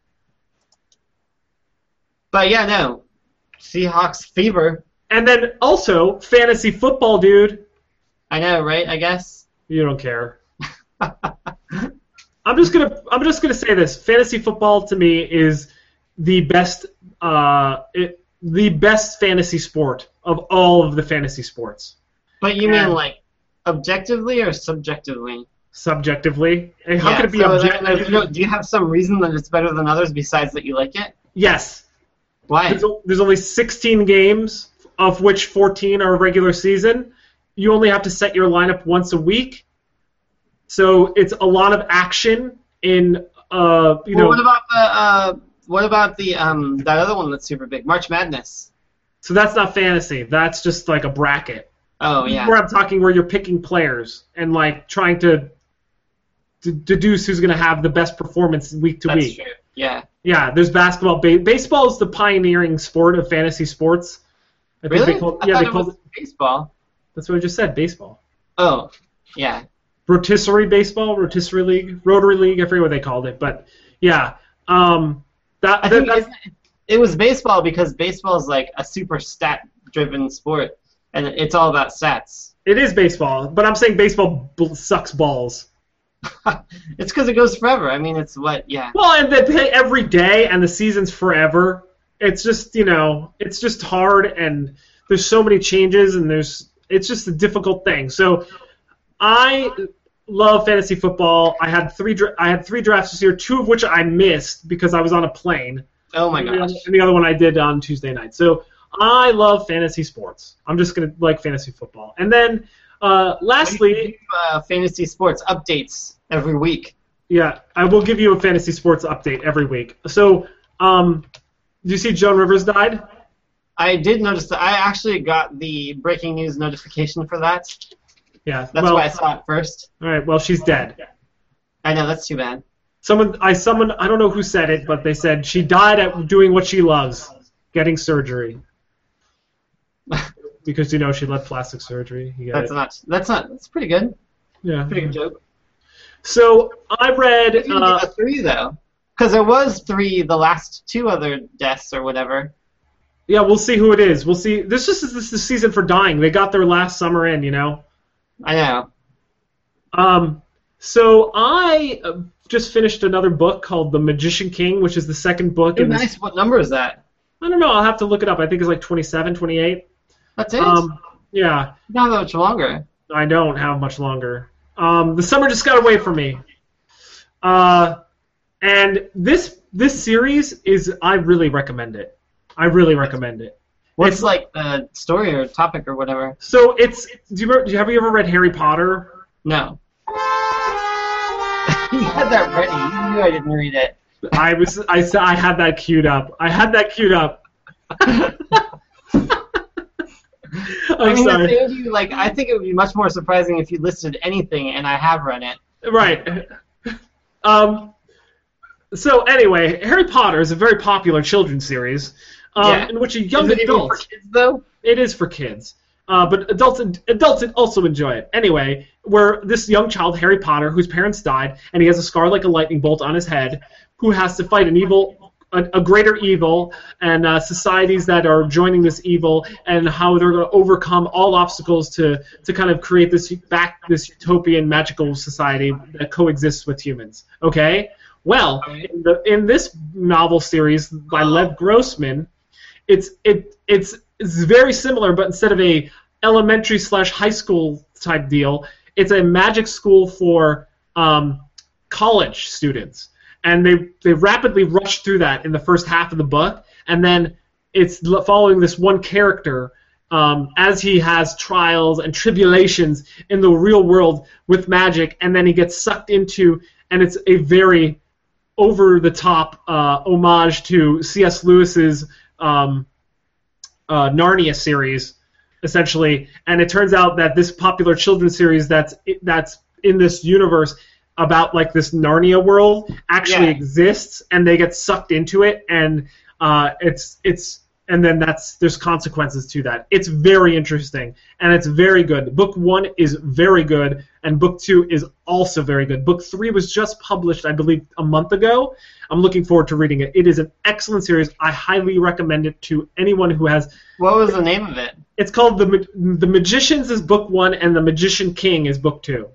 But yeah, no, Seahawks fever. And then also fantasy football, dude. I know, right? I guess. You don't care. I'm just gonna I'm just gonna say this. Fantasy football to me is the best uh it, the best fantasy sport of all of the fantasy sports. But you Yeah. mean like objectively or subjectively? Subjectively, and how Yeah, could it be so objective? there's no- do you have some reason that it's better than others besides that you like it? Yes, Why? there's, there's only 16 games, of which 14 are regular season. You only have to set your lineup once a week, so it's a lot of action in uh you well, know. what about the uh, what about the um that other one that's super big, March Madness? so that's not fantasy. That's just like a bracket. Oh yeah. Where I'm talking where you're picking players and like trying to, to deduce who's going to have the best performance week to That's week. true. Yeah. Yeah, there's basketball. Ba- baseball is the pioneering sport of fantasy sports. I think Really? They call, I yeah, thought they it call was baseball. That's what I just said. Baseball. Oh, yeah. Rotisserie baseball, rotisserie league, rotary league. I forget what they called it, but yeah. Um, that, that- think that's- it, it was baseball because baseball is like a super stat-driven sport, and it's all about stats. it is baseball, but I'm saying baseball b- sucks balls. it's because it goes forever. I mean, it's what? Yeah. Well, and they play every day, and the season's forever. It's just you know, it's just hard, and there's so many changes, and there's it's just a difficult thing. So, I love fantasy football. I had three I had three drafts this year, two of which I missed because I was on a plane. Oh my gosh. and the other one I did on Tuesday night. So I love fantasy sports. I'm just gonna like fantasy football, and then uh, lastly, uh, fantasy sports updates every week. Yeah, I will give you a fantasy sports update every week. So, um, do you see Joan Rivers died? I did notice that I actually got the breaking news notification for that. Yeah. That's well, why I saw it first. all right. Well, she's dead. I know that's too bad. Someone, I someone, I don't know who said it, but they said she died at doing what she loves, getting surgery. because you know she loved plastic surgery. You That's it. not. That's not. That's pretty good. Yeah. Pretty good joke. So I read. Uh, three though, because there was three the last two other deaths or whatever. Yeah, we'll see who it is. We'll see. This just is this the season for dying. They got their last summer in, you know. I know. Um, so I uh, just finished another book called The Magician King, which is the second book in this. nice. What number is that? I don't know. I'll have to look it up. I think it's like 27, 28. That's it. Um, yeah, Not that much longer. I don't have much longer. Um, the summer just got away from me. Uh, and this this series is I really recommend it. I really recommend it. What's It's- like the story or topic or whatever? So it's do you, ever, have you ever read Harry Potter? No. you had that ready. You knew I didn't read it. I was I said I had that queued up. I had that queued up. I'm I mean, sorry. the you, like, I think it would be much more surprising if you listed anything, and I have read it. Right. Um. So anyway, Harry Potter is a very popular children's series, um, Yeah. in which a young is it even adult. for kids though? It is for kids. Uh, but adults adults also enjoy it. Anyway, where this young child, Harry Potter, whose parents died, and he has a scar like a lightning bolt on his head, who has to fight an evil, a, a greater evil, and uh, societies that are joining this evil, and how they're going to overcome all obstacles to to kind of create this back this utopian magical society that coexists with humans. Okay. Well, in, the, in this novel series by Lev Grossman, it's it it's it's very similar, but instead of a elementary slash high school type deal, it's a magic school for um, college students, and they they rapidly rush through that in the first half of the book, and then it's following this one character um, as he has trials and tribulations in the real world with magic, and then he gets sucked into, and it's a very over the top uh, homage to C.S. Lewis's um, uh, Narnia series, essentially. And it turns out that this popular children's series that's that's in this universe about like this Narnia world actually Yeah. exists, and they get sucked into it, and uh, it's it's and then that's there's consequences to that. It's very interesting and it's very good. Book one is very good, and book two is also very good. Book three was just published, I believe, a month ago. I'm looking forward to reading it. It is an excellent series. I highly recommend it to anyone who has. What was the name of it? It's called the the Magicians is book one, and the Magician King is book two.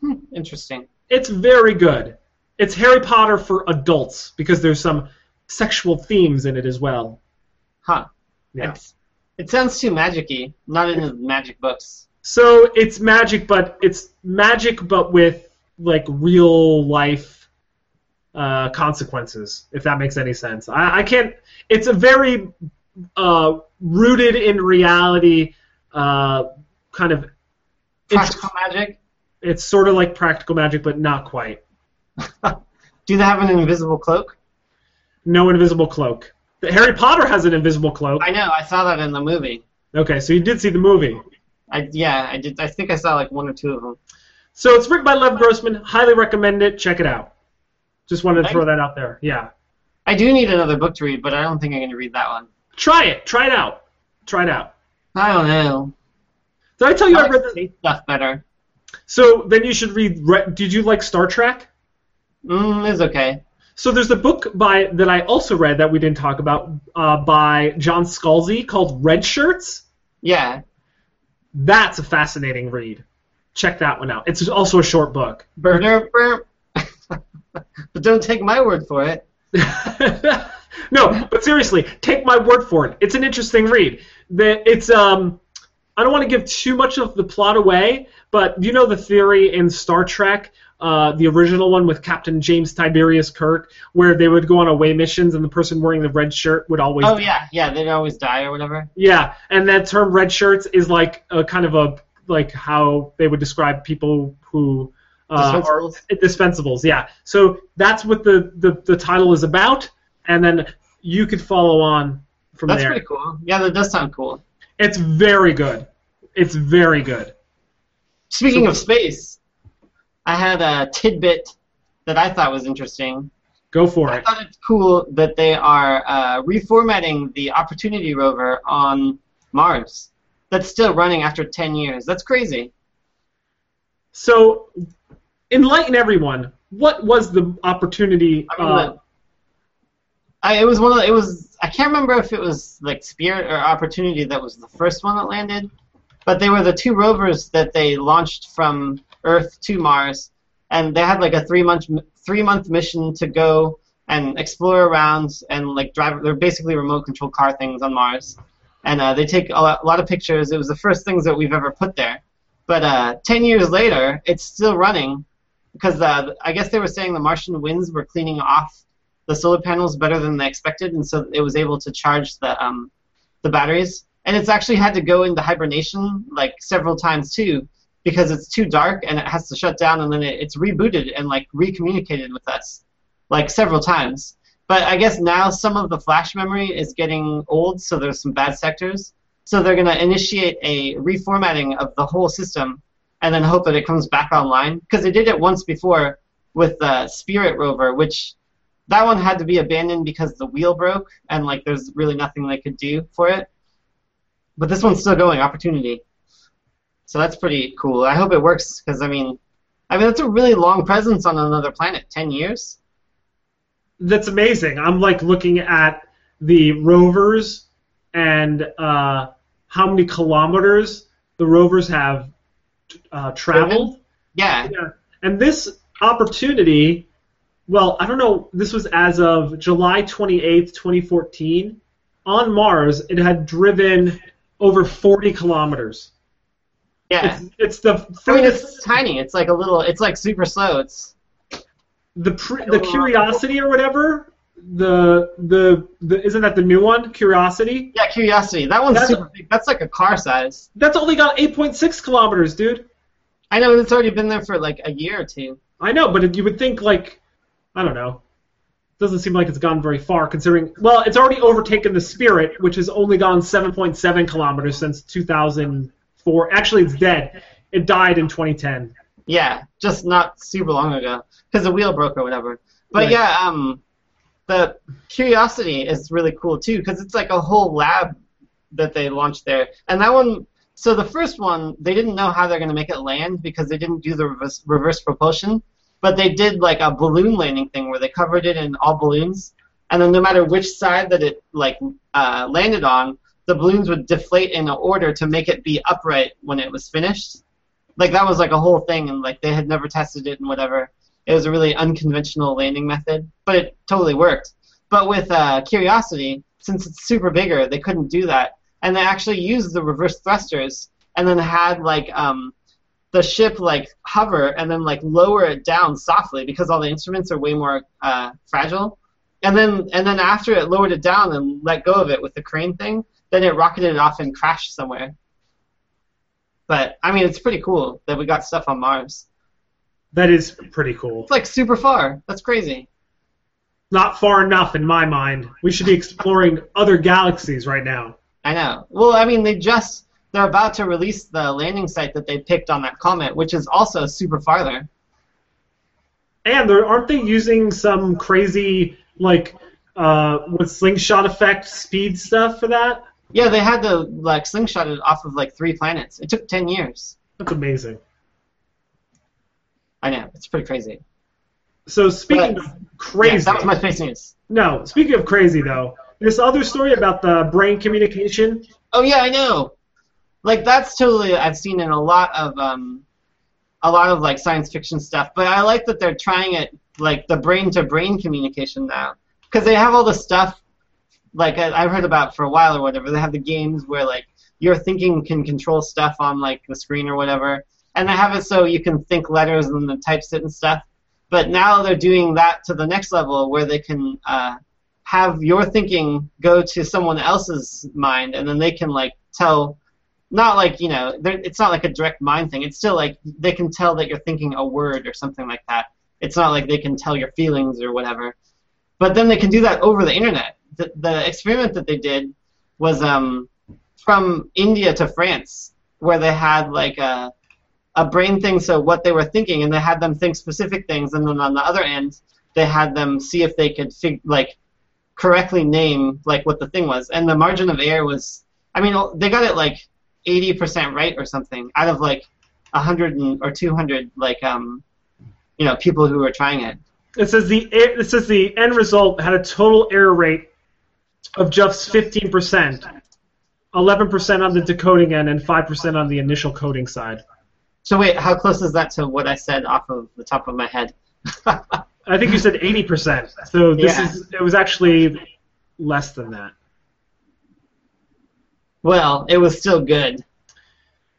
Hmm, interesting. It's very good. It's Harry Potter for adults because there's some sexual themes in it as well. Huh. Yeah. It's, it sounds too magic-y. Not in the magic books. So it's magic, but it's magic, but with like real life uh, consequences. If that makes any sense, I, I can't. It's a very uh, rooted in reality uh, kind of. Practical magic. It's sort of like practical magic, but not quite. Do they have an invisible cloak? No invisible cloak. Harry Potter has an invisible cloak. I know. I saw that in the movie. Okay, so you did see the movie. I yeah. I did. I think I saw like one or two of them. So it's written by Lev Grossman. Highly recommend it. Check it out. Just wanted to throw that out there. Yeah. I do need another book to read, but I don't think I'm going to read that one. Try it. Try it out. Try it out. I don't know. Did I tell you I I read the... stuff better. So then you should read. Did you like Star Trek? Mm, it's okay. So there's a book by that I also read that we didn't talk about uh, by John Scalzi called Redshirts. Yeah. That's a fascinating read. Check that one out. It's also a short book. But don't take my word for it. no, but seriously, take my word for it. It's an interesting read. The, it's um, I don't want to give too much of the plot away, but you know the theory in Star Trek, uh, the original one with Captain James Tiberius Kirk, where they would go on away missions and the person wearing the red shirt would always. Oh yeah, yeah. They'd always die or whatever. Yeah, and that term red shirts is like a kind of a like how they would describe people who uh, are Dispensables? Yeah, so that's what the, the the title is about, and then you could follow on from That's there. pretty cool. Yeah, that does sound cool. It's very good. It's very good. Speaking So- of space, I had a tidbit that I thought was interesting. Go for I it. I thought it's cool that they are uh, reformatting the Opportunity rover on Mars. That's still running after 10 years. That's crazy. So, enlighten everyone. What was the opportunity? I mean, uh, I, it was one of the, it was I can't remember if it was like Spirit or Opportunity that was the first one that landed, but they were the two rovers that they launched from Earth to Mars, and they had like a three month three month mission to go and explore around and like drive. They're basically remote control car things on Mars, and uh, they take a lot, a lot of pictures. It was the first things that we've ever put there, but uh, ten years later, it's still running because uh, I guess they were saying the Martian winds were cleaning off the solar panels better than they expected, and so it was able to charge the um, the batteries. And it's actually had to go into hibernation like several times too, because it's too dark and it has to shut down, and then it, it's rebooted and like recommunicated with us like several times. But I guess now some of the flash memory is getting old, so there's some bad sectors. So they're going to initiate a reformatting of the whole system, and then hope that it comes back online. Because they did it once before with the Spirit rover, which that one had to be abandoned because the wheel broke and like there's really nothing they could do for it. but this one's still going. Opportunity. So that's pretty cool. I hope it works because I mean, I mean that's a really long presence on another planet. Ten years. That's amazing. I'm like looking at the rovers and uh, how many kilometers the rovers have uh, traveled. Yeah. Yeah. And this opportunity, well, I don't know, this was as of July 28th, 2014. On Mars, it had driven over 40 kilometers. Yeah. It's, it's the I mean, it's tiny. It's like a little. It's like super slow. It's the pre, the Curiosity or whatever. The, the the isn't that the new one? Curiosity. yeah, Curiosity. That one's That's- super big. That's like a car size. That's only got 8.6 kilometers, dude. I know it's already been there for like a year or two. I know, but you would think like, I don't know. Doesn't seem like it's gone very far, considering. Well, it's already overtaken the Spirit, which has only gone 7.7 kilometers since 2004. Actually, it's dead. It died in 2010. Yeah, just not super long ago because the wheel broke or whatever. But Right. yeah, um, the Curiosity is really cool too because it's like a whole lab that they launched there. And that one, so the first one, they didn't know how they're going to make it land because they didn't do the reverse, reverse propulsion. But they did like a balloon landing thing where they covered it in all balloons, and then no matter which side that it like uh, landed on, the balloons would deflate in order to make it be upright when it was finished. Like that was like a whole thing, and like they had never tested it and whatever. It was a really unconventional landing method, but it totally worked. But with uh, Curiosity, since it's super bigger, they couldn't do that, and they actually used the reverse thrusters, and then had like um, the ship like hover and then like lower it down softly because all the instruments are way more uh, fragile. And then and then after it lowered it down and let go of it with the crane thing, then it rocketed off and crashed somewhere. But I mean, it's pretty cool that we got stuff on Mars. That is pretty cool. It's like super far. That's crazy. Not far enough in my mind. We should be exploring other galaxies right now. I know. Well, I mean, they just they're about to release the landing site that they picked on that comet, which is also super farther. And there aren't they using some crazy like uh, with slingshot effect speed stuff for that? Yeah, they had to like slingshot it off of like three planets. It took ten years. That's amazing. I know. It's pretty crazy. So speaking But- of crazy, Yeah, that was my space news. no. Speaking of crazy though, this other story about the brain communication. Oh yeah, I know. Like that's totally I've seen in a lot of um, a lot of like science fiction stuff. But I like that they're trying it like the brain to brain communication now because they have all the stuff like I, I've heard about for a while or whatever. They have the games where like your thinking can control stuff on like the screen or whatever, and they have it so you can think letters and then types it and stuff. But now they're doing that to the next level where they can uh, have your thinking go to someone else's mind, and then they can like tell. Not like you know, it's not like a direct mind thing. It's still like they can tell that you're thinking a word or something like that. It's not like they can tell your feelings or whatever. But then they can do that over the internet. The, the experiment that they did was um, from India to France, where they had like a, a brain thing, so what they were thinking, and they had them think specific things, and then on the other end, they had them see if they could fig- like correctly name like what the thing was, and the margin of error was, I mean, they got it like 80% right or something out of like 100 and, or 200 like um, you know people who were trying it. It says the it says the end result had a total error rate of just 15%, 11% on the decoding end, and 5% on the initial coding side. So wait, how close is that to what I said off of the top of my head? I think you said 80%. So this Yeah. is it was actually less than that. well, it was still good.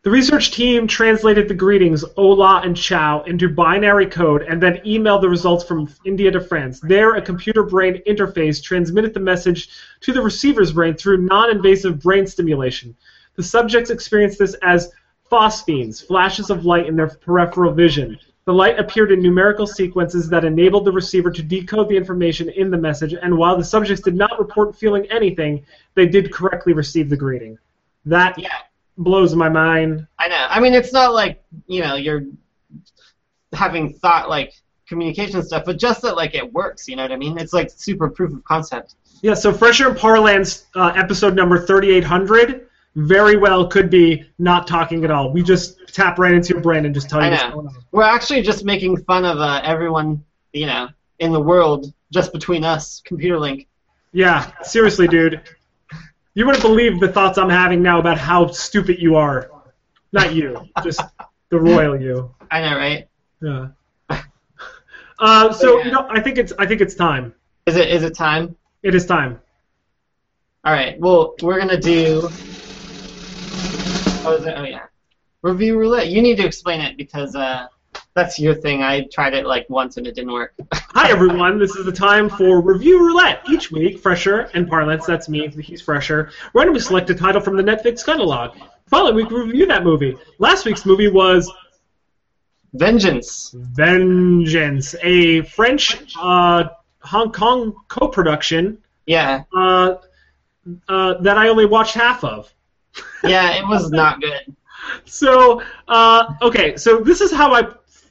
The research team translated the greetings Hola and Ciao into binary code and then emailed the results from India to France. There, a computer brain interface transmitted the message to the receiver's brain through non invasive brain stimulation. The subjects experienced this as phosphenes, flashes of light in their peripheral vision. The light appeared in numerical sequences that enabled the receiver to decode the information in the message, and while the subjects did not report feeling anything, they did correctly receive the greeting. That Yeah, blows my mind. I know. I mean, it's not like you know you're having thought like communication stuff, but just that like it works. You know what I mean? It's like super proof of concept. Yeah, so Fresher and Parlance uh, episode number 3800, very well could be not talking at all. We just tap right into your brain and just tell you I what's know. going on. We're actually just making fun of uh, everyone, you know, in the world just between us, Computer Link. Yeah, seriously, dude. You wouldn't believe the thoughts I'm having now about how stupid you are. Not you, just the royal you. I know, right? Yeah. Uh, so Yeah. you know, I think it's I think it's time. Is it is it time? It is time. All right. Well, we're gonna do. Oh, is it? Oh, yeah. Review roulette. You need to explain it because uh, that's your thing. I tried it like once and it didn't work. Hi everyone, this is the time for Review Roulette. Each week, Fresher and Parlance, that's me, he's Fresher, randomly select a title from the Netflix catalog. Following week, we review that movie. Last week's movie was Vengeance. Vengeance, a French uh, Hong Kong co-production Yeah. uh, uh, that I only watched half of. Yeah. It was not good. So, uh, okay, so this is how I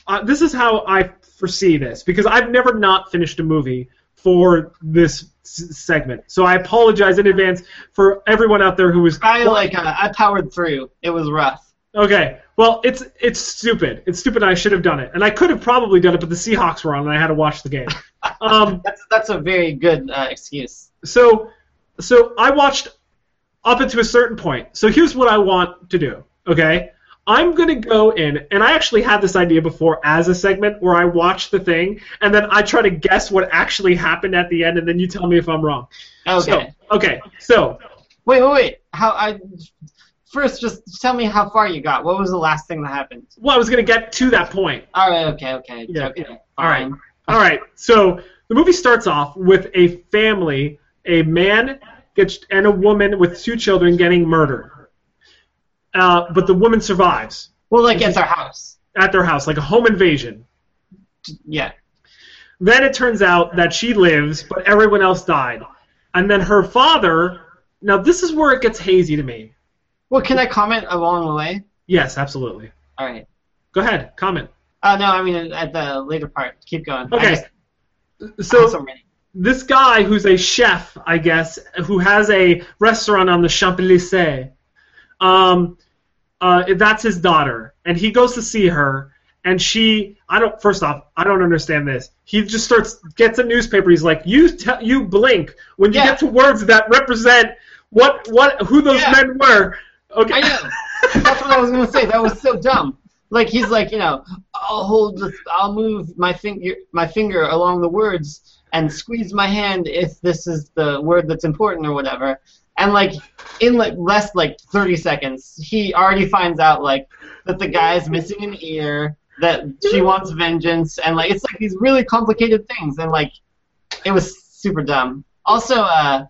uh, this is how I foresee this because I've never not finished a movie for this s- segment. So I apologize in advance for everyone out there who was I like. Uh, I powered through. It was rough. Okay. Well, it's it's stupid. It's stupid. I should have done it, and I could have probably done it, but the Seahawks were on, and I had to watch the game. Um, That's that's a very good uh, excuse. so, so I watched up until a certain point. So here's what I want to do. Okay, I'm gonna go in, and I actually had this idea before as a segment where I watch the thing, and then I try to guess what actually happened at the end, and then you tell me if I'm wrong. Okay. So, okay. So Wait, wait, wait. How I first just tell me how far you got. What was the last thing that happened? well, I was gonna get to that point. All right. Okay. Okay. Yeah. Okay. Yeah. All right. All right. So the movie starts off with a family, a man gets and a woman with two children getting murdered. Uh, but the woman survives Well, like it's our house. at their house, like a home invasion. Yeah. Then it turns out that she lives, but everyone else died. And then her father. Now this is where it gets hazy to me. Well, can I comment along the way? Yes, absolutely. All right. Go ahead, comment. Uh, no, I mean at the later part. Keep going. Okay. just- So so this guy who's a chef, I guess, who has a restaurant on the Champs Elysees, um, uh, that's his daughter, and he goes to see her, and she, I don't. First off, I don't understand this. He just starts gets a newspaper. He's like, you te- you blink when you Yeah. get to words that represent what what who those Yeah. men were. Okay. I know. That's what I was gonna say. That was so dumb. Like he's like, you know, I'll hold, the, I'll move my finger, my finger along the words and squeeze my hand if this is the word that's important or whatever. And like in like less like 30 seconds, he already finds out like that the guy's missing an ear, that she wants vengeance, and like it's like these really complicated things, and like it was super dumb. Also, uh,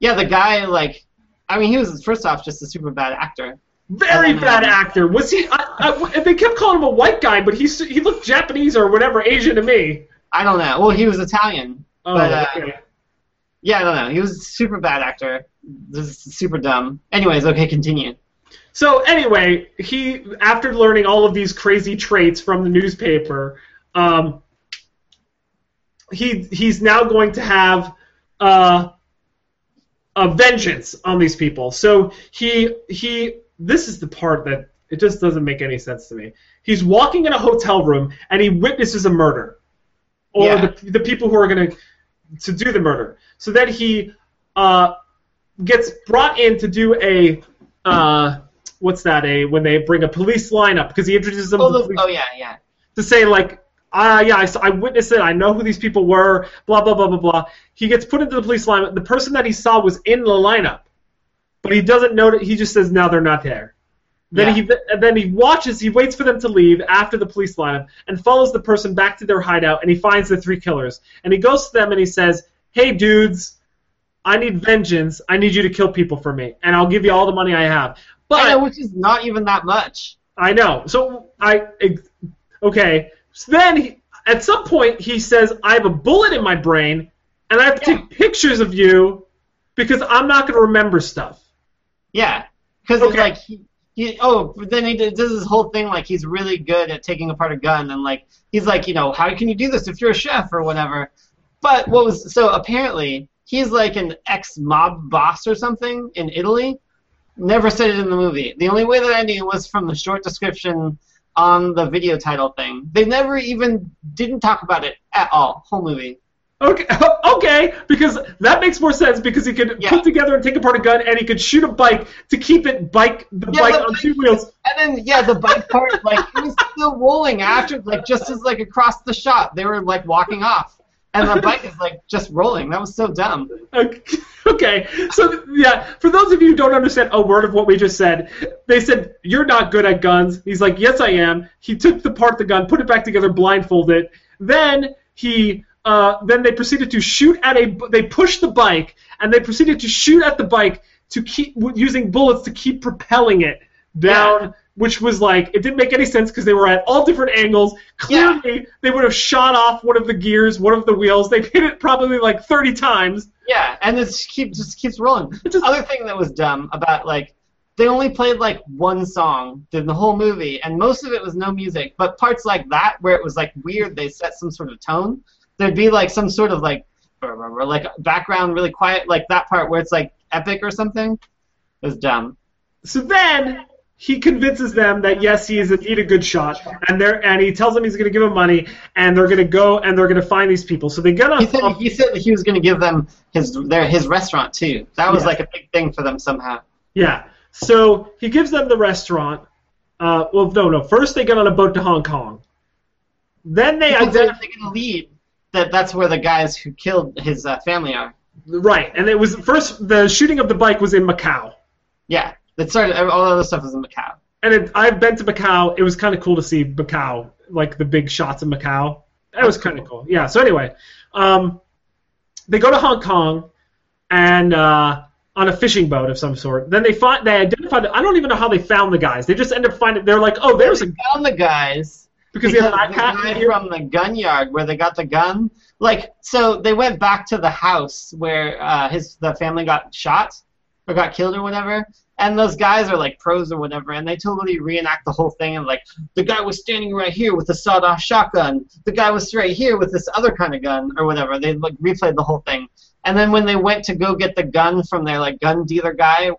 yeah, the guy like, I mean, he was first off just a super bad actor. Very Um, bad actor. Was he? I, I, they kept calling him a white guy, but he he looked Japanese or whatever, Asian to me. I don't know. Well, he was Italian. Oh, But, uh, okay. Yeah, I don't know. He was a super bad actor. This is super dumb. Anyways, okay, continue. So anyway, he after learning all of these crazy traits from the newspaper, um, he he's now going to have uh, a vengeance on these people. So he he this is the part that it just doesn't make any sense to me. He's walking in a hotel room and he witnesses a murder, or Yeah. the the people who are going to to do the murder. So then he uh, gets brought in to do a uh, what's that a when they bring a police lineup because he introduces them Oh, to, the police, oh yeah, yeah. to say like ah yeah I, I witnessed it I know who these people were blah blah blah blah blah he gets put into the police lineup the person that he saw was in the lineup but he doesn't know that he just says now they're not there then Yeah. he and then he watches he waits for them to leave after the police lineup and follows the person back to their hideout and he finds the three killers and he goes to them and he says hey dudes I need vengeance. I need you to kill people for me, and I'll give you all the money I have. But I know, which is not even that much. I know. So I okay. So then he, at some point he says, "I have a bullet in my brain, and I have to Yeah. take pictures of you because I'm not going to remember stuff." Yeah, because Okay. like he, oh, but then he does this whole thing like he's really good at taking apart a gun and like he's like you know how can you do this if you're a chef or whatever. But what was so apparently he's like an ex mob boss or something in Italy, never said it in the movie. The only way that I knew was from the short description on the video title thing. They never even didn't talk about it at all. Whole movie. Okay, okay, because that makes more sense because he could Yeah. put together and take apart a gun, and he could shoot a bike to keep it bike the Yeah, bike the on bike- two wheels. And then yeah, the bike part like it was still rolling after like just as like across the shot they were like walking off, and the bike is like just rolling. That was so dumb. Okay, okay, so yeah, for those of you who don't understand a word of what we just said, they said you're not good at guns. He's like, yes, I am. He took apart the gun, put it back together, blindfolded. Then he, uh, then they proceeded to shoot at a. They pushed the bike, and they proceeded to shoot at the bike to keep using bullets to keep propelling it down. Which was like it didn't make any sense because they were at all different angles. Yeah. Clearly, they would have shot off one of the gears, one of the wheels. They hit it probably like 30 times. Yeah, and it just keep just keeps rolling. Just- Other thing that was dumb about like they only played like one song in the whole movie, and most of it was no music. But parts like that where it was like weird, they set some sort of tone. There'd be like some sort of like like background really quiet, like that part where it's like epic or something. It was dumb. So then he convinces them that yes, he is indeed a good shot, and they're and he tells them he's going to give them money, and they're going to go and they're going to find these people. So they get on. He said he said he was going to give them his their his restaurant too. That was Yeah. like a big thing for them somehow. yeah. So he gives them the restaurant. Uh, well, no, no. First they get on a boat to Hong Kong. Then they Because they're identify. going to lead that that's where the guys who killed his uh, family are. Right, and it was first the shooting of the bike was in Macau. Yeah, it started. All the other stuff was in Macau. And it, I've been to Macau. It was kind of cool to see Macau, like the big shots of Macau. That was kind of cool. Yeah. So anyway, um, they go to Hong Kong, and uh, on a fishing boat of some sort. Then they find they identify. The, I don't even know how they found the guys. They just end up finding. They're like, oh, there's a found the guys because, because they have the an guy from the gun yard where they got the gun. Like, so they went back to the house where uh, his the family got shot or got killed or whatever. And those guys are like pros or whatever, and they totally reenact the whole thing. And like, the guy was standing right here with a sawed-off shotgun. The guy was right here with this other kind of gun or whatever. They like replayed the whole thing. And then when they went to go get the gun from their like gun dealer guy,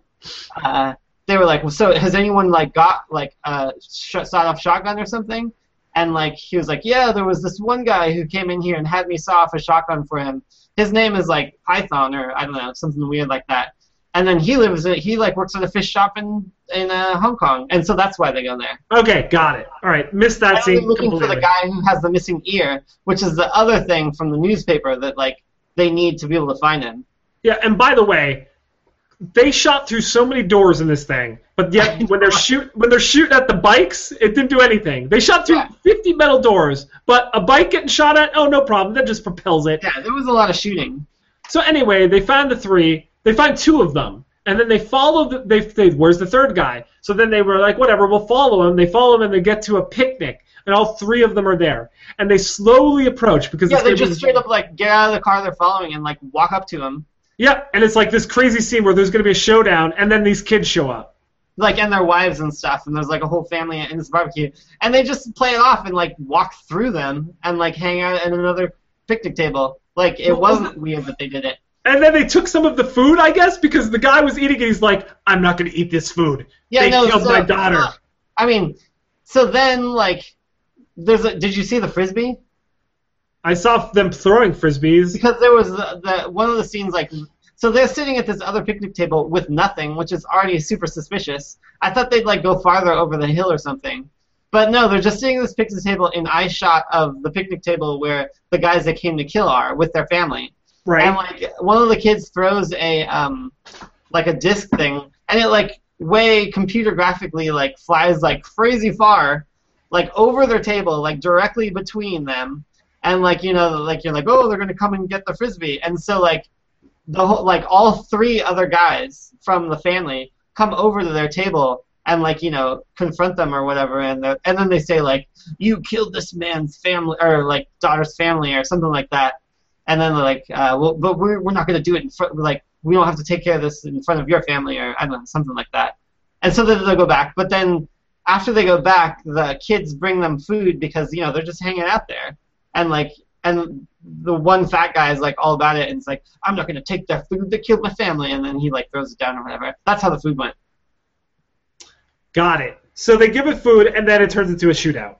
uh, they were like, well, "So has anyone like got like a sh- sawed-off shotgun or something?" And like he was like, "Yeah, there was this one guy who came in here and had me saw off a shotgun for him. His name is like Python or I don't know something weird like that." And then he lives he like works at a fish shop in in uh, Hong Kong, and so that's why they go there. Okay, got it. All right, missed that scene looking for the guy who has the missing ear, which is the other thing from the newspaper that like they need to be able to find him. Yeah, and by the way, they shot through so many doors in this thing, but yet when they're shoot when they're shooting at the bikes, it didn't do anything. They shot through Yeah. 50 metal doors, but a bike getting shot at, oh no problem, that just propels it. Yeah, there was a lot of shooting. So anyway, they found the three. They find two of them, and then they follow. The, they, they where's the third guy? So then they were like, whatever, we'll follow him. They follow him, and they get to a picnic, and all three of them are there, and they slowly approach because Yeah, they just straight up like get out of the car they're following and like walk up to him. Yeah, and it's like this crazy scene where there's going to be a showdown, and then these kids show up. like and their wives and stuff and there's like a whole family in this barbecue and they just play it off and like walk through them and like hang out at another picnic table like it wasn't weird that they did it And then they took some of the food, I guess, because the guy was eating it. He's like, "I'm not going to eat this food. yeah they no killed so, my daughter." i mean so then like there's a did you see the frisbee I saw them throwing frisbees. because there was the, the one of the scenes like so they're sitting at this other picnic table with nothing which is already super suspicious i thought they'd like go farther over the hill or something but no they're just sitting at this picnic table in eye shot of the picnic table where the guys that came to kill are with their family Right. and like one of the kids throws a um like a disc thing and it like way computer graphically like flies like crazy far like over their table like directly between them and like you know like you're like oh they're gonna come and get the frisbee. And so like the whole like all three other guys from the family come over to their table and like you know confront them or whatever. And and then they say like you killed this man's family or like daughter's family or something like that. And then they're like uh, well but we're, we're not going to do it in front like we don't have to take care of this in front of your family or I don't know something like that. And so they'll go back. But then after they go back the kids bring them food because you know they're just hanging out there and like and the one fat guy is like all about it and it's like i'm not going to take their food that killed my family and then he like throws it down or whatever that's how the food went Got it. So they give it food, and then it turns into a shootout.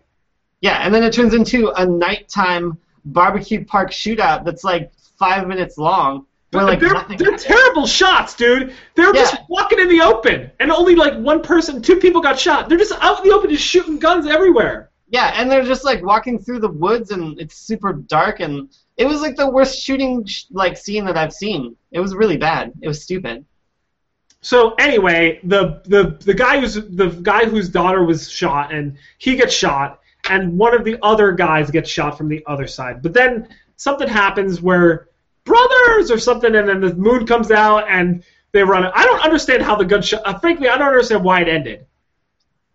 Yeah, and then it turns into a nighttime barbecue park shootout that's like five minutes long. Where like they're, they're terrible shots, dude. They're just walking in the open, and only like one person, two people got shot. They're just out in the open, just shooting guns everywhere. Yeah, and they're just like walking through the woods, and it's super dark, and it was like the worst shooting like scene that I've seen. It was really bad. It was stupid. So anyway, the the the guy who's the guy whose daughter was shot, and he gets shot, and one of the other guys gets shot from the other side. But then something happens where brothers or something, and then the moon comes out, and they run. I don't understand how the gunshot. Uh, frankly, I don't understand why it ended.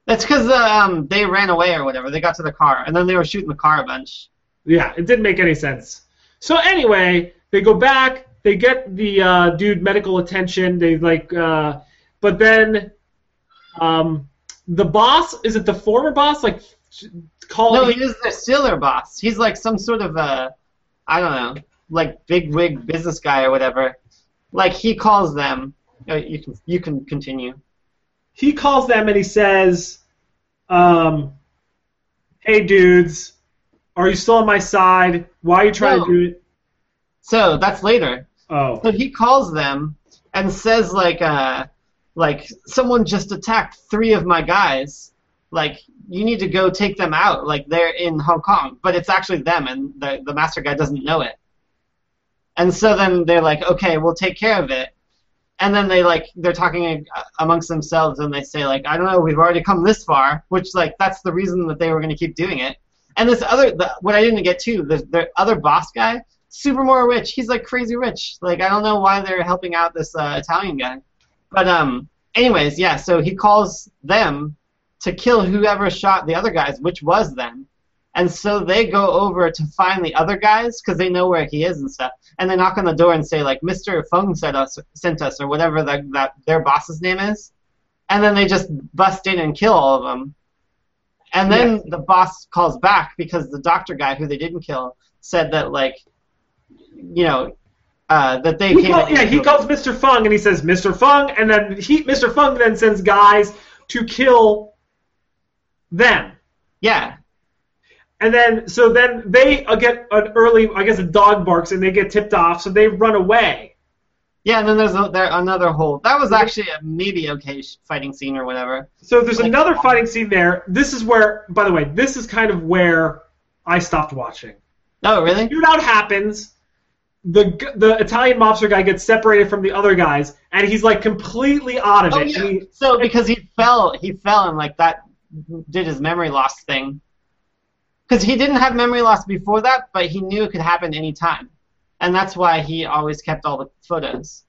That's because um, they ran away or whatever. They got to the car, and then they were shooting the car a bunch. Yeah, it didn't make any sense. So anyway, they go back. They get the uh, dude medical attention. They like, uh, but then, um, the boss is it the former boss? Like, call No, he is their still their boss. He's like some sort of a, I don't know, like big wig business guy or whatever. Like he calls them. Uh, you can you can continue. He calls them and he says, um, "Hey dudes, are you still on my side? Why are you trying No. to do it?" So that's later. Oh, So he calls them and says like uh like someone just attacked three of my guys. Like you need to go take them out. Like they're in Hong Kong, but it's actually them, and the the master guy doesn't know it. And so then they're like, okay, we'll take care of it. And then they like they're talking uh, amongst themselves, and they say like, I don't know, we've already come this far, which like that's the reason that they were going to keep doing it. And this other, the, what I didn't get to, the, the other boss guy, super more rich. He's like crazy rich. Like I don't know why they're helping out this uh, Italian guy. But um, anyways, yeah. So he calls them to kill whoever shot the other guys, which was them. And so they go over to find the other guys because they know where he is and stuff. And they knock on the door and say like, "Mr. Fung sent us, sent us, or whatever the, that their boss's name is." And then they just bust in and kill all of them. And then the boss calls back because the doctor guy who they didn't kill said that like, you know, uh, that they He came. call- yeah, he calls Mr. Fung and he says, "Mr. Fung," and then he, Mr. Fung then sends guys to kill them. Yeah, And then, so then they uh, get an early, I guess, a dog barks and they get tipped off, so they run away. yeah. And then there's a, there another whole. That was actually a maybe okay fighting scene or whatever. So there's another fighting scene there. This is where, by the way, this is kind of where I stopped watching. Oh, really? Shootout happens. The the Italian mobster guy gets separated from the other guys, and he's like completely out of Oh it. yeah. He, So because he fell, he fell and like that did his memory loss thing. Because he didn't have memory loss before that, but he knew it could happen anytime, and that's why he always kept all the photos.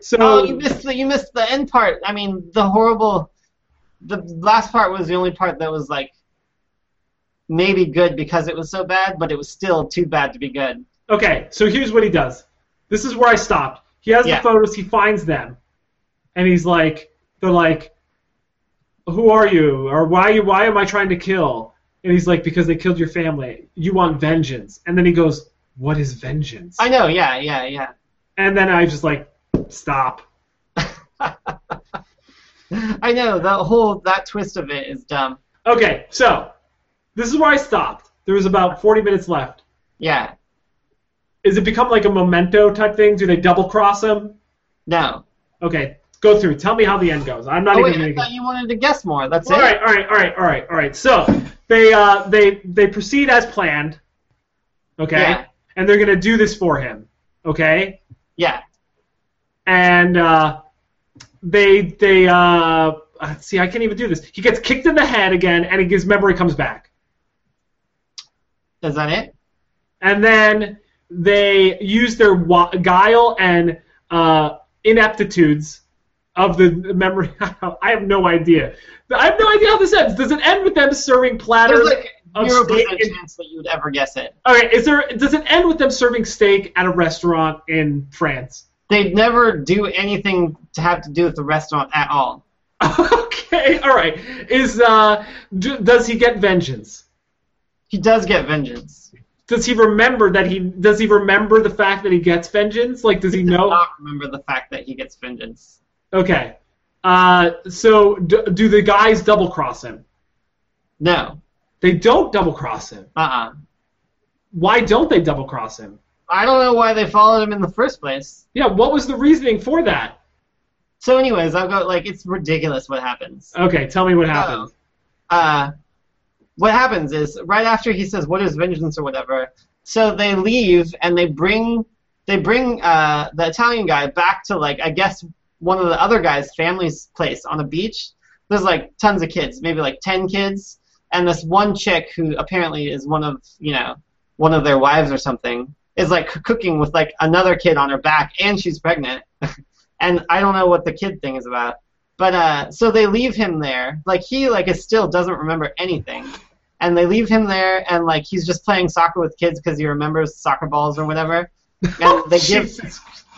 so Oh, you missed the you missed the end part. I mean, the horrible. The last part was the only part that was like maybe good because it was so bad, but it was still too bad to be good. Okay, so here's what he does. This is where I stopped. He has Yeah. the photos, he finds them, and he's like, they're like, who are you? Or why you? Why am I trying to kill? And he's like, because they killed your family. You want vengeance. And then he goes, what is vengeance? I know, yeah, yeah, yeah. And then I just like, stop. I know that whole that twist of it is dumb. Okay, so this is where I stopped. There was about 40 minutes left. Yeah, Is it become like a memento type thing? Do they double cross him? no. Okay, go through. Tell me how the end goes. I'm not Oh even wait, thought you wanted to guess more. That's All it. right, all right, all right, all right, all right. So they uh, they they proceed as planned. Okay, Yeah. and they're gonna do this for him. Okay, Yeah. and uh, they they uh, uh, see I can't even do this. He gets kicked in the head again, and his memory comes back. Is that it? And then they use their guile and uh, ineptitudes of the memory. I have no idea. I have no idea how this ends. Does it end with them serving platters? There's like zero percent chance that you would ever guess it. Okay, is there does it end with them serving steak at a restaurant in France? They'd never do anything to have to do with the restaurant at all. okay, all right. Is uh, do, does he get vengeance? He does get vengeance. Does he remember that he does he remember the fact that he gets vengeance? Like, does he Does know? not remember the fact that he gets vengeance. Okay. Uh, so do, do the guys double cross him? No. They don't double cross him. Uh-uh. Why don't they double cross him? I don't know why they followed him in the first place. Yeah, what was the reasoning for that? So, anyways, I'll go. Like, it's ridiculous what happens. Okay, tell me what happened. Uh, what happens is right after he says, "What is vengeance?" or whatever. So they leave and they bring they bring uh, the Italian guy back to like I guess one of the other guys' family's place on a beach. There's like tons of kids, maybe like ten kids, and this one chick who apparently is one of you know one of their wives or something is like cooking with like another kid on her back and she's pregnant. And i don't know what the kid thing is about. But uh so they leave him there. Like he like is still doesn't remember anything. And they leave him there and like he's just playing soccer with kids because he remembers soccer balls or whatever. And they give.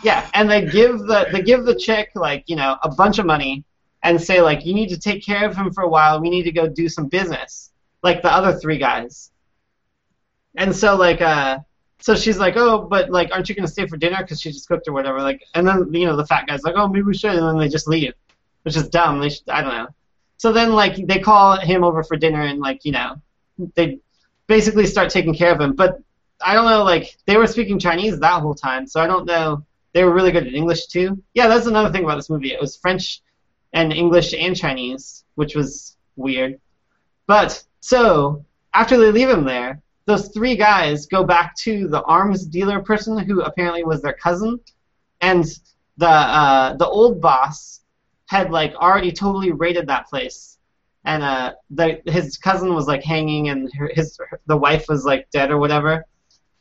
Yeah, and they give the they give the chick like you know a bunch of money and say like you need to take care of him for a while. We need to go do some business, like the other three guys. And so like uh, so she's like, oh, but like, aren't you gonna stay for dinner because she just cooked or whatever? Like, and then you know the fat guy's like, oh, maybe we should, and then they just leave, which is dumb. They should, I don't know. So then like they call him over for dinner and like you know they basically start taking care of him, but I don't know, like they were speaking Chinese that whole time, so I don't know. They were really good at English too. Yeah, that's another thing about this movie. It was French and English and Chinese, which was weird. But so after they leave him there, those three guys go back to the arms dealer person who apparently was their cousin, and the uh, the old boss had like already totally raided that place, and uh, the, his cousin was like hanging, and her, his the wife was like dead or whatever.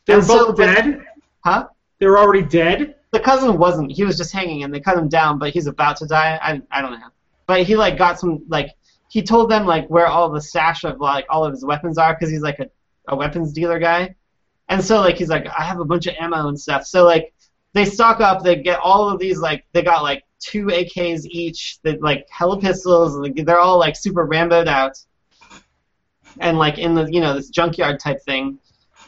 They were And so- both dead? Huh? They were already dead? The cousin wasn't. He was just hanging, and they cut him down, but he's about to die. I, I don't know. But he like got some like he told them like where all the stash of like all of his weapons are because he's like a, a weapons dealer guy, and so like he's like I have a bunch of ammo and stuff. So like they stock up. They get all of these like they got like two AKs each. They like hella pistols. Like, they're all like super ramboed out, and like in the you know this junkyard type thing,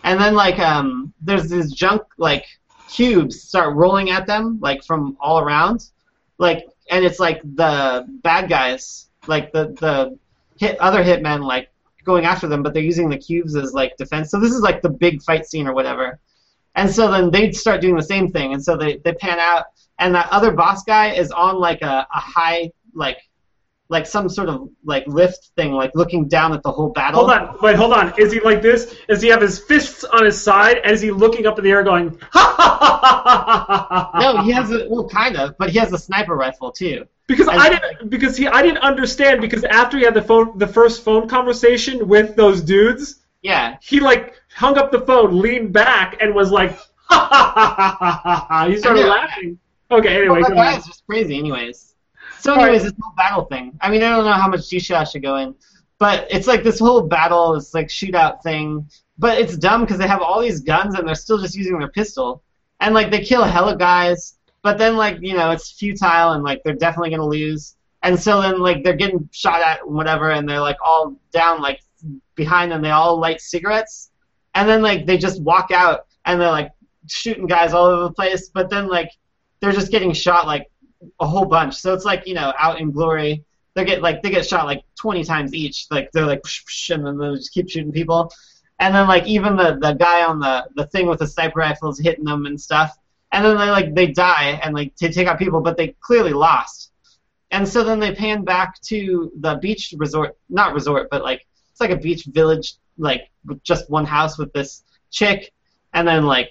and then like um there's this junk like cubes start rolling at them like from all around. Like and it's like the bad guys like the the hit other hitmen like going after them but they're using the cubes as like defense. So this is like the big fight scene or whatever. And so then they start doing the same thing. And so they, they pan out. And that other boss guy is on like a, a high like like some sort of like lift thing like looking down at the whole battle Hold on, wait, hold on. Is he like this? Does he have his fists on his side? And is he looking up in the air going, ha ha ha ha ha no he has a well kind of but he has a sniper rifle too Because And- I didn't because he I didn't understand because after he had the phone the first phone conversation with those dudes, yeah he like hung up the phone, leaned back, and was like ha ha ha ha ha ha. He started laughing. Okay, anyway, well, go that guy is just crazy, anyways. So, anyways, this whole battle thing. I mean, I don't know how much detail I should go in, but it's like this whole battle, this like shootout thing. But it's dumb because they have all these guns and they're still just using their pistol, and like they kill hella guys. But then like you know it's futile and like they're definitely gonna lose. And so then like they're getting shot at and whatever, and they're like all down like behind them. They all light cigarettes, and then like they just walk out and they're like shooting guys all over the place. But then like they're just getting shot like a whole bunch. So it's like you know out in glory. They get like they get shot like 20 times each. Like they're like psh, psh, and then they just keep shooting people. And then like even the the guy on the the thing with the sniper rifle is hitting them and stuff. And then they like they die and like to take out people, but they clearly lost. And so then they pan back to the beach resort, not resort, but like it's like a beach village, like with just one house with this chick, and then like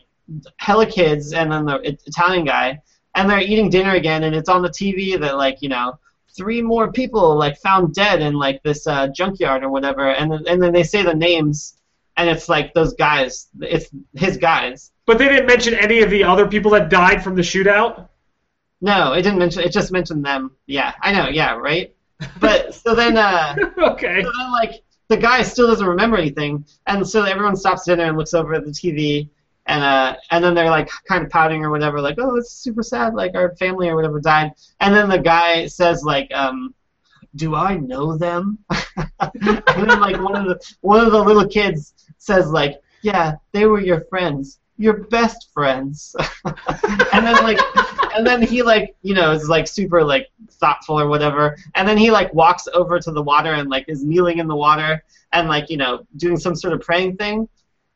hella kids, and then the Italian guy, and they're eating dinner again, and it's on the TV that like you know three more people like found dead in like this uh, junkyard or whatever, and then, and then they say the names, and it's like those guys, it's his guys. But they didn't mention any of the other people that died from the shootout. No, it didn't mention. It just mentioned them. Yeah, I know. Yeah, right. But so then, uh, okay. so then like the guy still doesn't remember anything, and so everyone stops dinner and looks over at the TV, and uh, and then they're like kind of pouting or whatever, like, oh, it's super sad, like our family or whatever died, and then the guy says like, um, do I know them? and then like one of the one of the little kids says like, yeah, they were your friends. you're best friends. and then like, and then he like, you know, is like super like thoughtful or whatever. And then he like walks over to the water and like is kneeling in the water and like, you know, doing some sort of praying thing.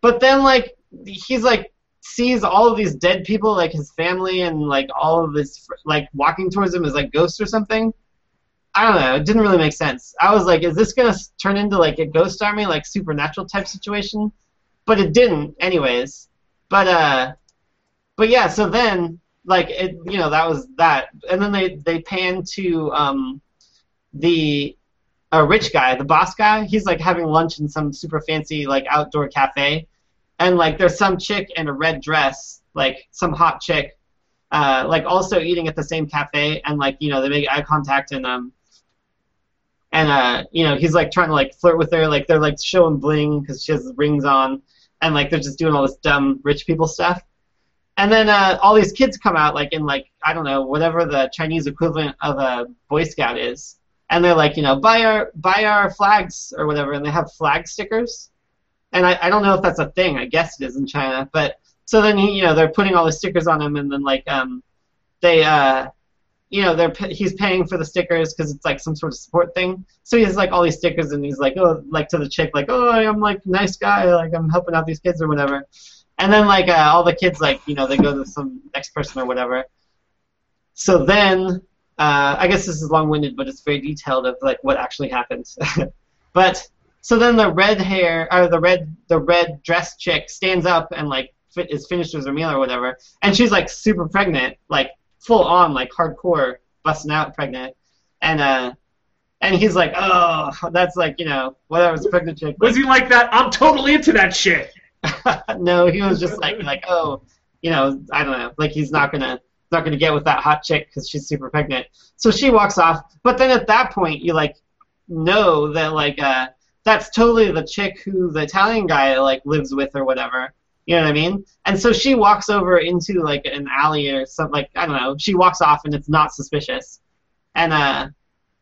But then like he's like sees all of these dead people, like his family and like all of this like walking towards him as like ghosts or something. I don't know. It didn't really make sense. I was like, is this gonna turn into like a ghost army, like supernatural type situation? But it didn't, anyways. But uh, but yeah. So then, like, it, you know, that was that, and then they they pan to um, the a rich guy, the boss guy. He's like having lunch in some super fancy like outdoor cafe, and like there's some chick in a red dress, like some hot chick, uh, like also eating at the same cafe, and like you know they make eye contact and um and uh, you know, he's like trying to like flirt with her, like they're like showing bling because she has rings on, and like they're just doing all this dumb rich people stuff. And then uh, all these kids come out, like in like I don't know whatever the Chinese equivalent of a Boy Scout is, and they're like, you know, buy our buy our flags or whatever, and they have flag stickers. And I, I don't know if that's a thing. I guess it is in China, but so then he, you know they're putting all the stickers on him, and then like um, they uh, you know, they're he's paying for the stickers because it's like some sort of support thing. So he has like all these stickers, and he's like, oh, like to the chick, like, oh, I'm like nice guy, like I'm helping out these kids or whatever. And then like uh, all the kids, like you know, they go to some next person or whatever. So then, uh, I guess this is long-winded, but it's very detailed of like what actually happens. but so then the red hair, or the red, the red dress chick stands up and like is finished with her meal or whatever, and she's like super pregnant, like full on like hardcore busting out pregnant, and uh, and he's like, oh, that's like you know whatever's pregnant chick. Was he like that? I'm totally into that shit. no, he was just like like oh, you know I don't know, like he's not gonna not gonna get with that hot chick because she's super pregnant. So she walks off, but then at that point you like know that like uh that's totally the chick who the Italian guy like lives with or whatever. You know what I mean? And so she walks over into like an alley or something. Like I don't know. She walks off and it's not suspicious. And uh,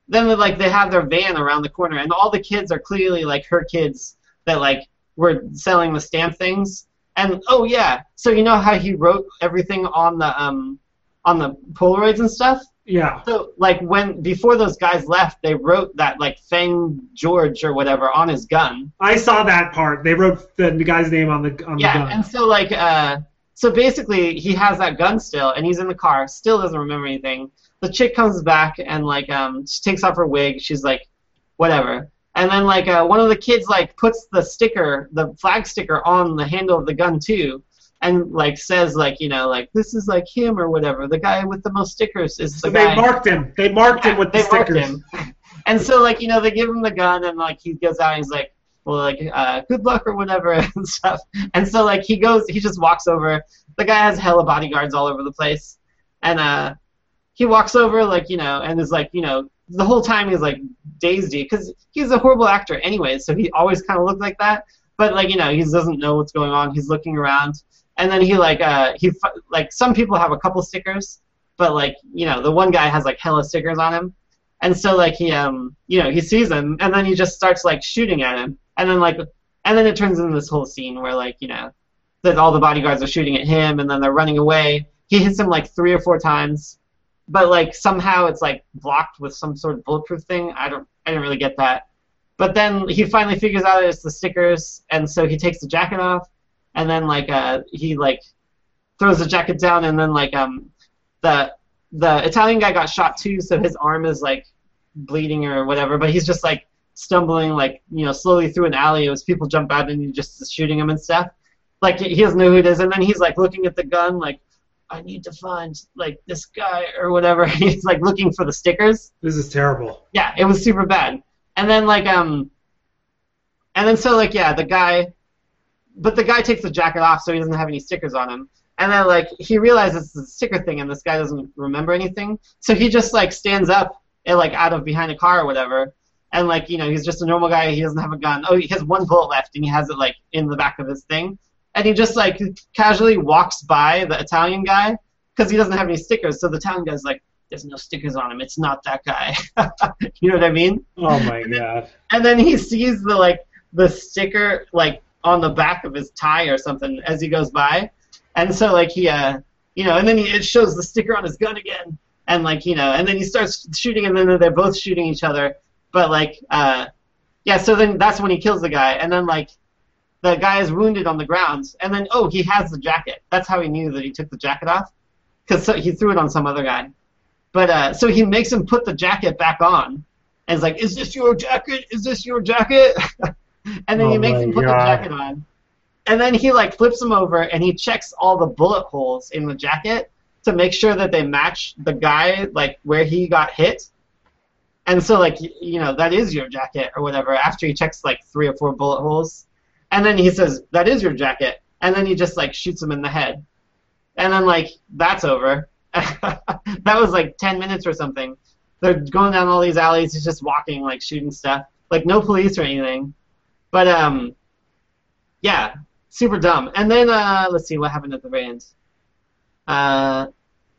then like they have their van around the corner, and all the kids are clearly like her kids that like were selling the stamp things. And oh yeah, so you know how he wrote everything on the um on the Polaroids and stuff. Yeah. So like when before those guys left, they wrote that like Fung George or whatever on his gun. I saw that part. They wrote the, the guy's name on the on yeah, the gun. Yeah, and so like uh, so basically he has that gun still, and he's in the car, still doesn't remember anything. The chick comes back and like um she takes off her wig. She's like, whatever. And then like uh, one of the kids like puts the sticker, the flag sticker on the handle of the gun too and like says like you know like this is like him or whatever. The guy with the most stickers is the so guy. they marked him. They marked Yeah, him with the stickers. And so like you know they give him the gun and like he goes out and he's like well like uh, good luck or whatever and stuff. And so like he goes he just walks over. The guy has hella bodyguards all over the place, and uh he walks over like you know and is like you know the whole time he's like dazed because he's a horrible actor anyway so he always kind of looked like that but like you know he doesn't know what's going on he's looking around and then he like uh he like some people have a couple stickers but like you know the one guy has like hella stickers on him. And so like he um you know he sees him and then he just starts like shooting at him. And then like and then it turns into this whole scene where like you know that all the bodyguards are shooting at him and then they're running away. He hits him like three or four times but like somehow it's like blocked with some sort of bulletproof thing. I don't i didn't really get that. But then he finally figures out it's the stickers and so he takes the jacket off and then like uh he like throws the jacket down and then like um the the Italian guy got shot too, so his arm is like bleeding or whatever, but he's just like stumbling like you know slowly through an alley as people jump out and he just shooting him and stuff. Like he doesn't know who it is, and then he's like looking at the gun like I need to find like this guy or whatever. he's like looking for the stickers. This is terrible. Yeah, it was super bad. And then like um and then so like yeah, the guy but the guy takes the jacket off so he doesn't have any stickers on him. And then like he realizes it's a sticker thing and this guy doesn't remember anything. So he just like stands up and like out of behind a car or whatever. And like, you know, he's just a normal guy, he doesn't have a gun. Oh, he has one bullet left and he has it like in the back of his thing. And he just like casually walks by the Italian guy because he doesn't have any stickers. So the Italian guy's like, there's no stickers on him. It's not that guy. you know what I mean? Oh my god. And then he sees the like the sticker like on the back of his tie or something as he goes by, and so like he uh you know and then he, it shows the sticker on his gun again. And like you know and then he starts shooting and then they're both shooting each other. But like uh yeah so then that's when he kills the guy. And then like the guy is wounded on the ground. And then oh he has the jacket. That's how he knew that he took the jacket off because so, he threw it on some other guy. But uh so he makes him put the jacket back on. And is like is this your jacket? Is this your jacket and then Oh he makes him put God. the jacket on and then he like flips him over and he checks all the bullet holes in the jacket to make sure that they match the guy like where he got hit. And so like you know that is your jacket or whatever. After he checks like three or four bullet holes, and then he says that is your jacket, and then he just like shoots him in the head, and then like that's over. that was like ten minutes or something. They're going down all these alleys. He's just walking like shooting stuff. Like no police or anything. But um, yeah, super dumb. And then uh, let's see what happened at the very end. Uh,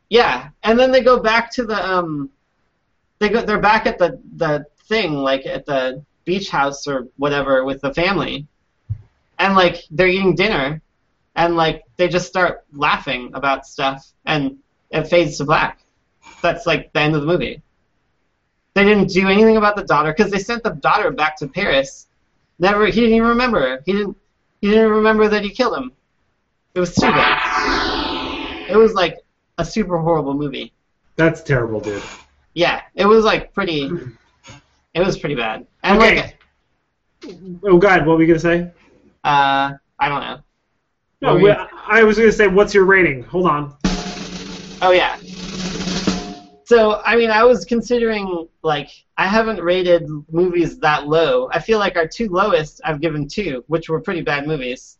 yeah, and then they go back to the um, they go they're back at the the thing like at the beach house or whatever with the family, and like they're eating dinner, and like they just start laughing about stuff, and it fades to black. That's like the end of the movie. They didn't do anything about the daughter because they sent the daughter back to Paris. Never, he didn't even remember. He didn't. He didn't remember that he killed him. It was stupid. It was like a super horrible movie. That's terrible, dude. Yeah, it was like pretty. It was pretty bad. And Okay. like, Oh, God, what were we gonna say? uh, I don't know. No, we- I was gonna say, what's your rating? Hold on. Oh yeah. So I mean, I was considering like I haven't rated movies that low. I feel like our two lowest I've given two, which were pretty bad movies.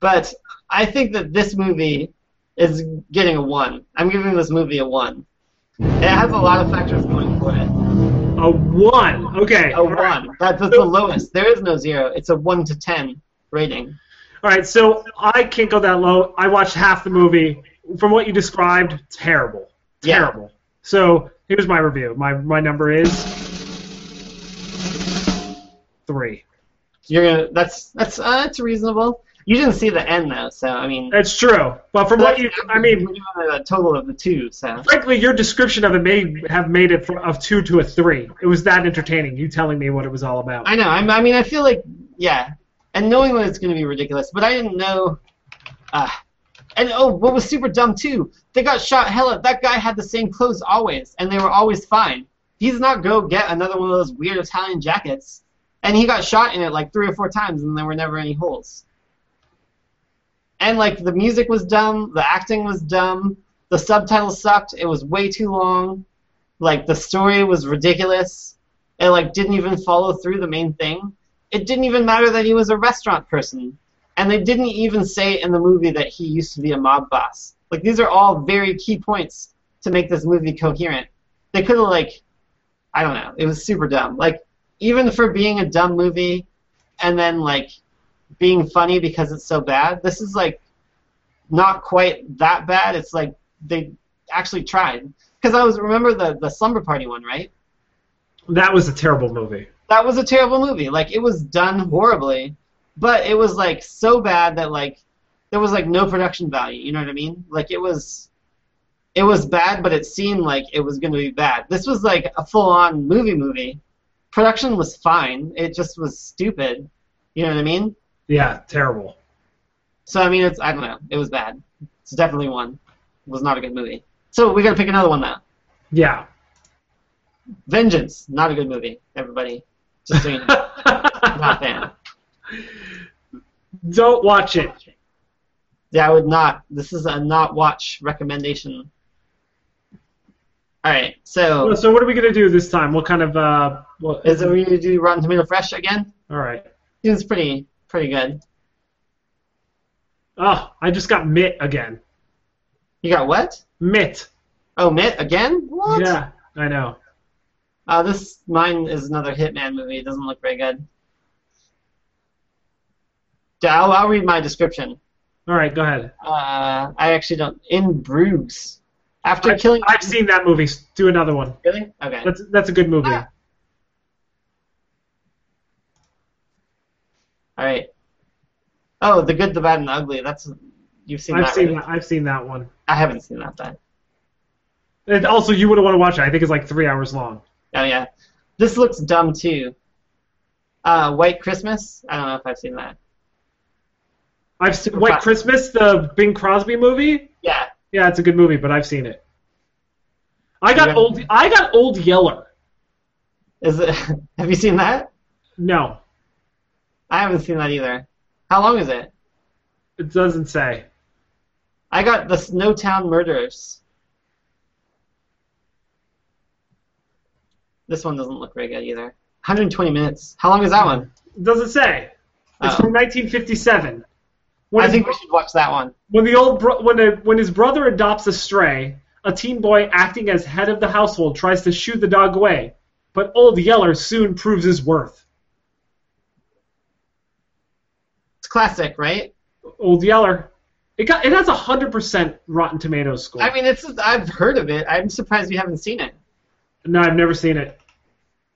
But I think that this movie is getting a one. I'm giving this movie a one. It has a lot of factors going for it. A one. Okay. A right. one. That's, that's the lowest. There is no zero. It's a one to ten rating. All right, so I can't go that low. I watched half the movie. From what you described, terrible. Yeah. So here's my review. My my number is three. You're gonna. That's that's uh, that's reasonable. You didn't see the end though, so I mean. That's true. But from what you, I mean, a total of the two, so. frankly, your description of it may have made it from of two to a three. It was that entertaining. You telling me what it was all about. I know. I'm, I mean, I feel like yeah, and knowing that it's going to be ridiculous, but I didn't know. Uh, and oh, what was super dumb too? They got shot. Hella, that guy had the same clothes always, and they were always fine. He's not go get another one of those weird Italian jackets, and he got shot in it like three or four times, and there were never any holes. And like the music was dumb, the acting was dumb, the subtitles sucked. It was way too long. Like the story was ridiculous. It like didn't even follow through the main thing. It didn't even matter that he was a restaurant person, and they didn't even say in the movie that he used to be a mob boss. Like these are all very key points to make this movie coherent. They could have like, I don't know. It was super dumb. Like even for being a dumb movie, and then like being funny because it's so bad. This is like not quite that bad. It's like they actually tried. Because I was remember the the slumber party one, right? That was a terrible movie. That was a terrible movie. Like it was done horribly, but it was like so bad that like there was like no production value. You know what I mean? Like it was it was bad, but it seemed like it was going to be bad. This was like a full-on movie movie. Production was fine. It just was stupid. You know what I mean? Yeah, terrible. So I mean, it's I don't know. It was bad. It's definitely one. It was not a good movie. So we gotta pick another one now. Yeah. Vengeance, not a good movie. Everybody, just so you know, not a fan. Don't watch it. Yeah, I would not. This is a not watch recommendation. All right. So So what are we gonna do this time? What kind of uh? What, is it we gonna do Rotten Tomato Fresh again? all right. Seems pretty pretty good. Oh, I just got Mitt again. You got what? Mitt. Oh, Mitt again? What? Yeah, I know. Uh, this mine is another Hitman movie. It doesn't look very good. I'll, I'll read my description. All right, go ahead. Uh, I actually don't. In Bruges. After I've, killing. I've seen that movie. Do another one. Really? Okay. That's that's a good movie. Ah. All right. Oh, the good, the bad, and the ugly. That's you You've seen I've that. seen that. I've seen that one. I haven't seen that. Then. And also, you wouldn't want to watch it. I think it's like three hours long. Oh yeah. This looks dumb too. Uh, White Christmas. I don't know if I've seen that. I've seen White Christmas, the Bing Crosby movie. Yeah. Yeah, it's a good movie, but I've seen it. I got Yeah. old. I got Old Yeller. Is it? Have you seen that? No, I haven't seen that either. How long is it? it doesn't say. I got the Snowtown Murders. This one doesn't look very good either. 120 minutes. How long is that hmm. one? It doesn't say. It's Oh. from 1957. When I think we should watch that one. when the old bro- when a, when his brother adopts a stray, a teen boy acting as head of the household tries to shoo the dog away, but Old Yeller soon proves his worth. It's classic, right? Old Yeller. It got it has a hundred percent Rotten Tomatoes score. I mean, it's I've heard of it. I'm surprised we haven't seen it. no, I've never seen it.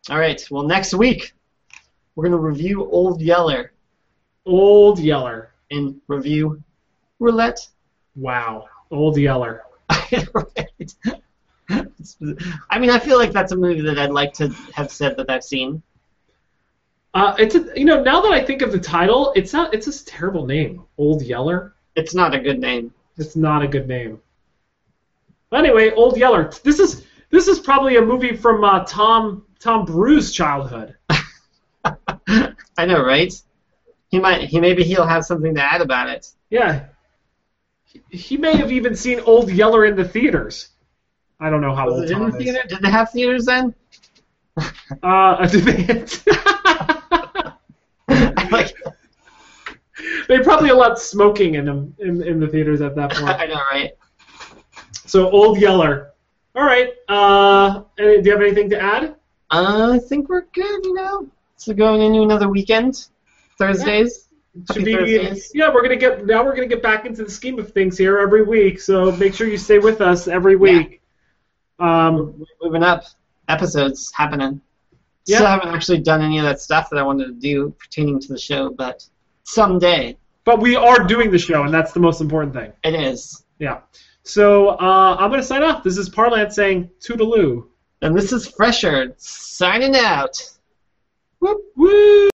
All right. Well, next week we're gonna review Old Yeller Old Yeller. In review roulette. Wow. Old Yeller. Right. I mean, I feel like that's a movie that I'd like to have said that I've seen. Uh, it's a, you know now that I think of the title, it's not it's a terrible name. Old Yeller. It's not a good name. It's not a good name. Anyway, Old Yeller. This is this is probably a movie from uh, Tom Tom Bruce's childhood. I know, right? He might. He maybe he'll have something to add about it. Yeah. He, may have even seen Old Yeller in the theaters. I don't know how Was old it in Tom the is. theater? Did they have theaters then? Uh, a debate. like, they probably allowed smoking in them in, in the theaters at that point. I know, right? So Old Yeller. All right. Uh, do you have anything to add? Uh, I think we're good. You know, so going into another weekend, Thursdays. Happy be, Thursdays. yeah, we're gonna get now. We're gonna get back into the scheme of things here every week. So make sure you stay with us every week. Yeah. Um, moving up. Episodes happening. Yeah. Still haven't actually done any of that stuff that I wanted to do pertaining to the show, but someday but we are doing the show, and that's the most important thing. it is. Yeah. So uh, I'm gonna sign off. This is Parlance saying toodaloo. And this is Fresher signing out. Whoop woo.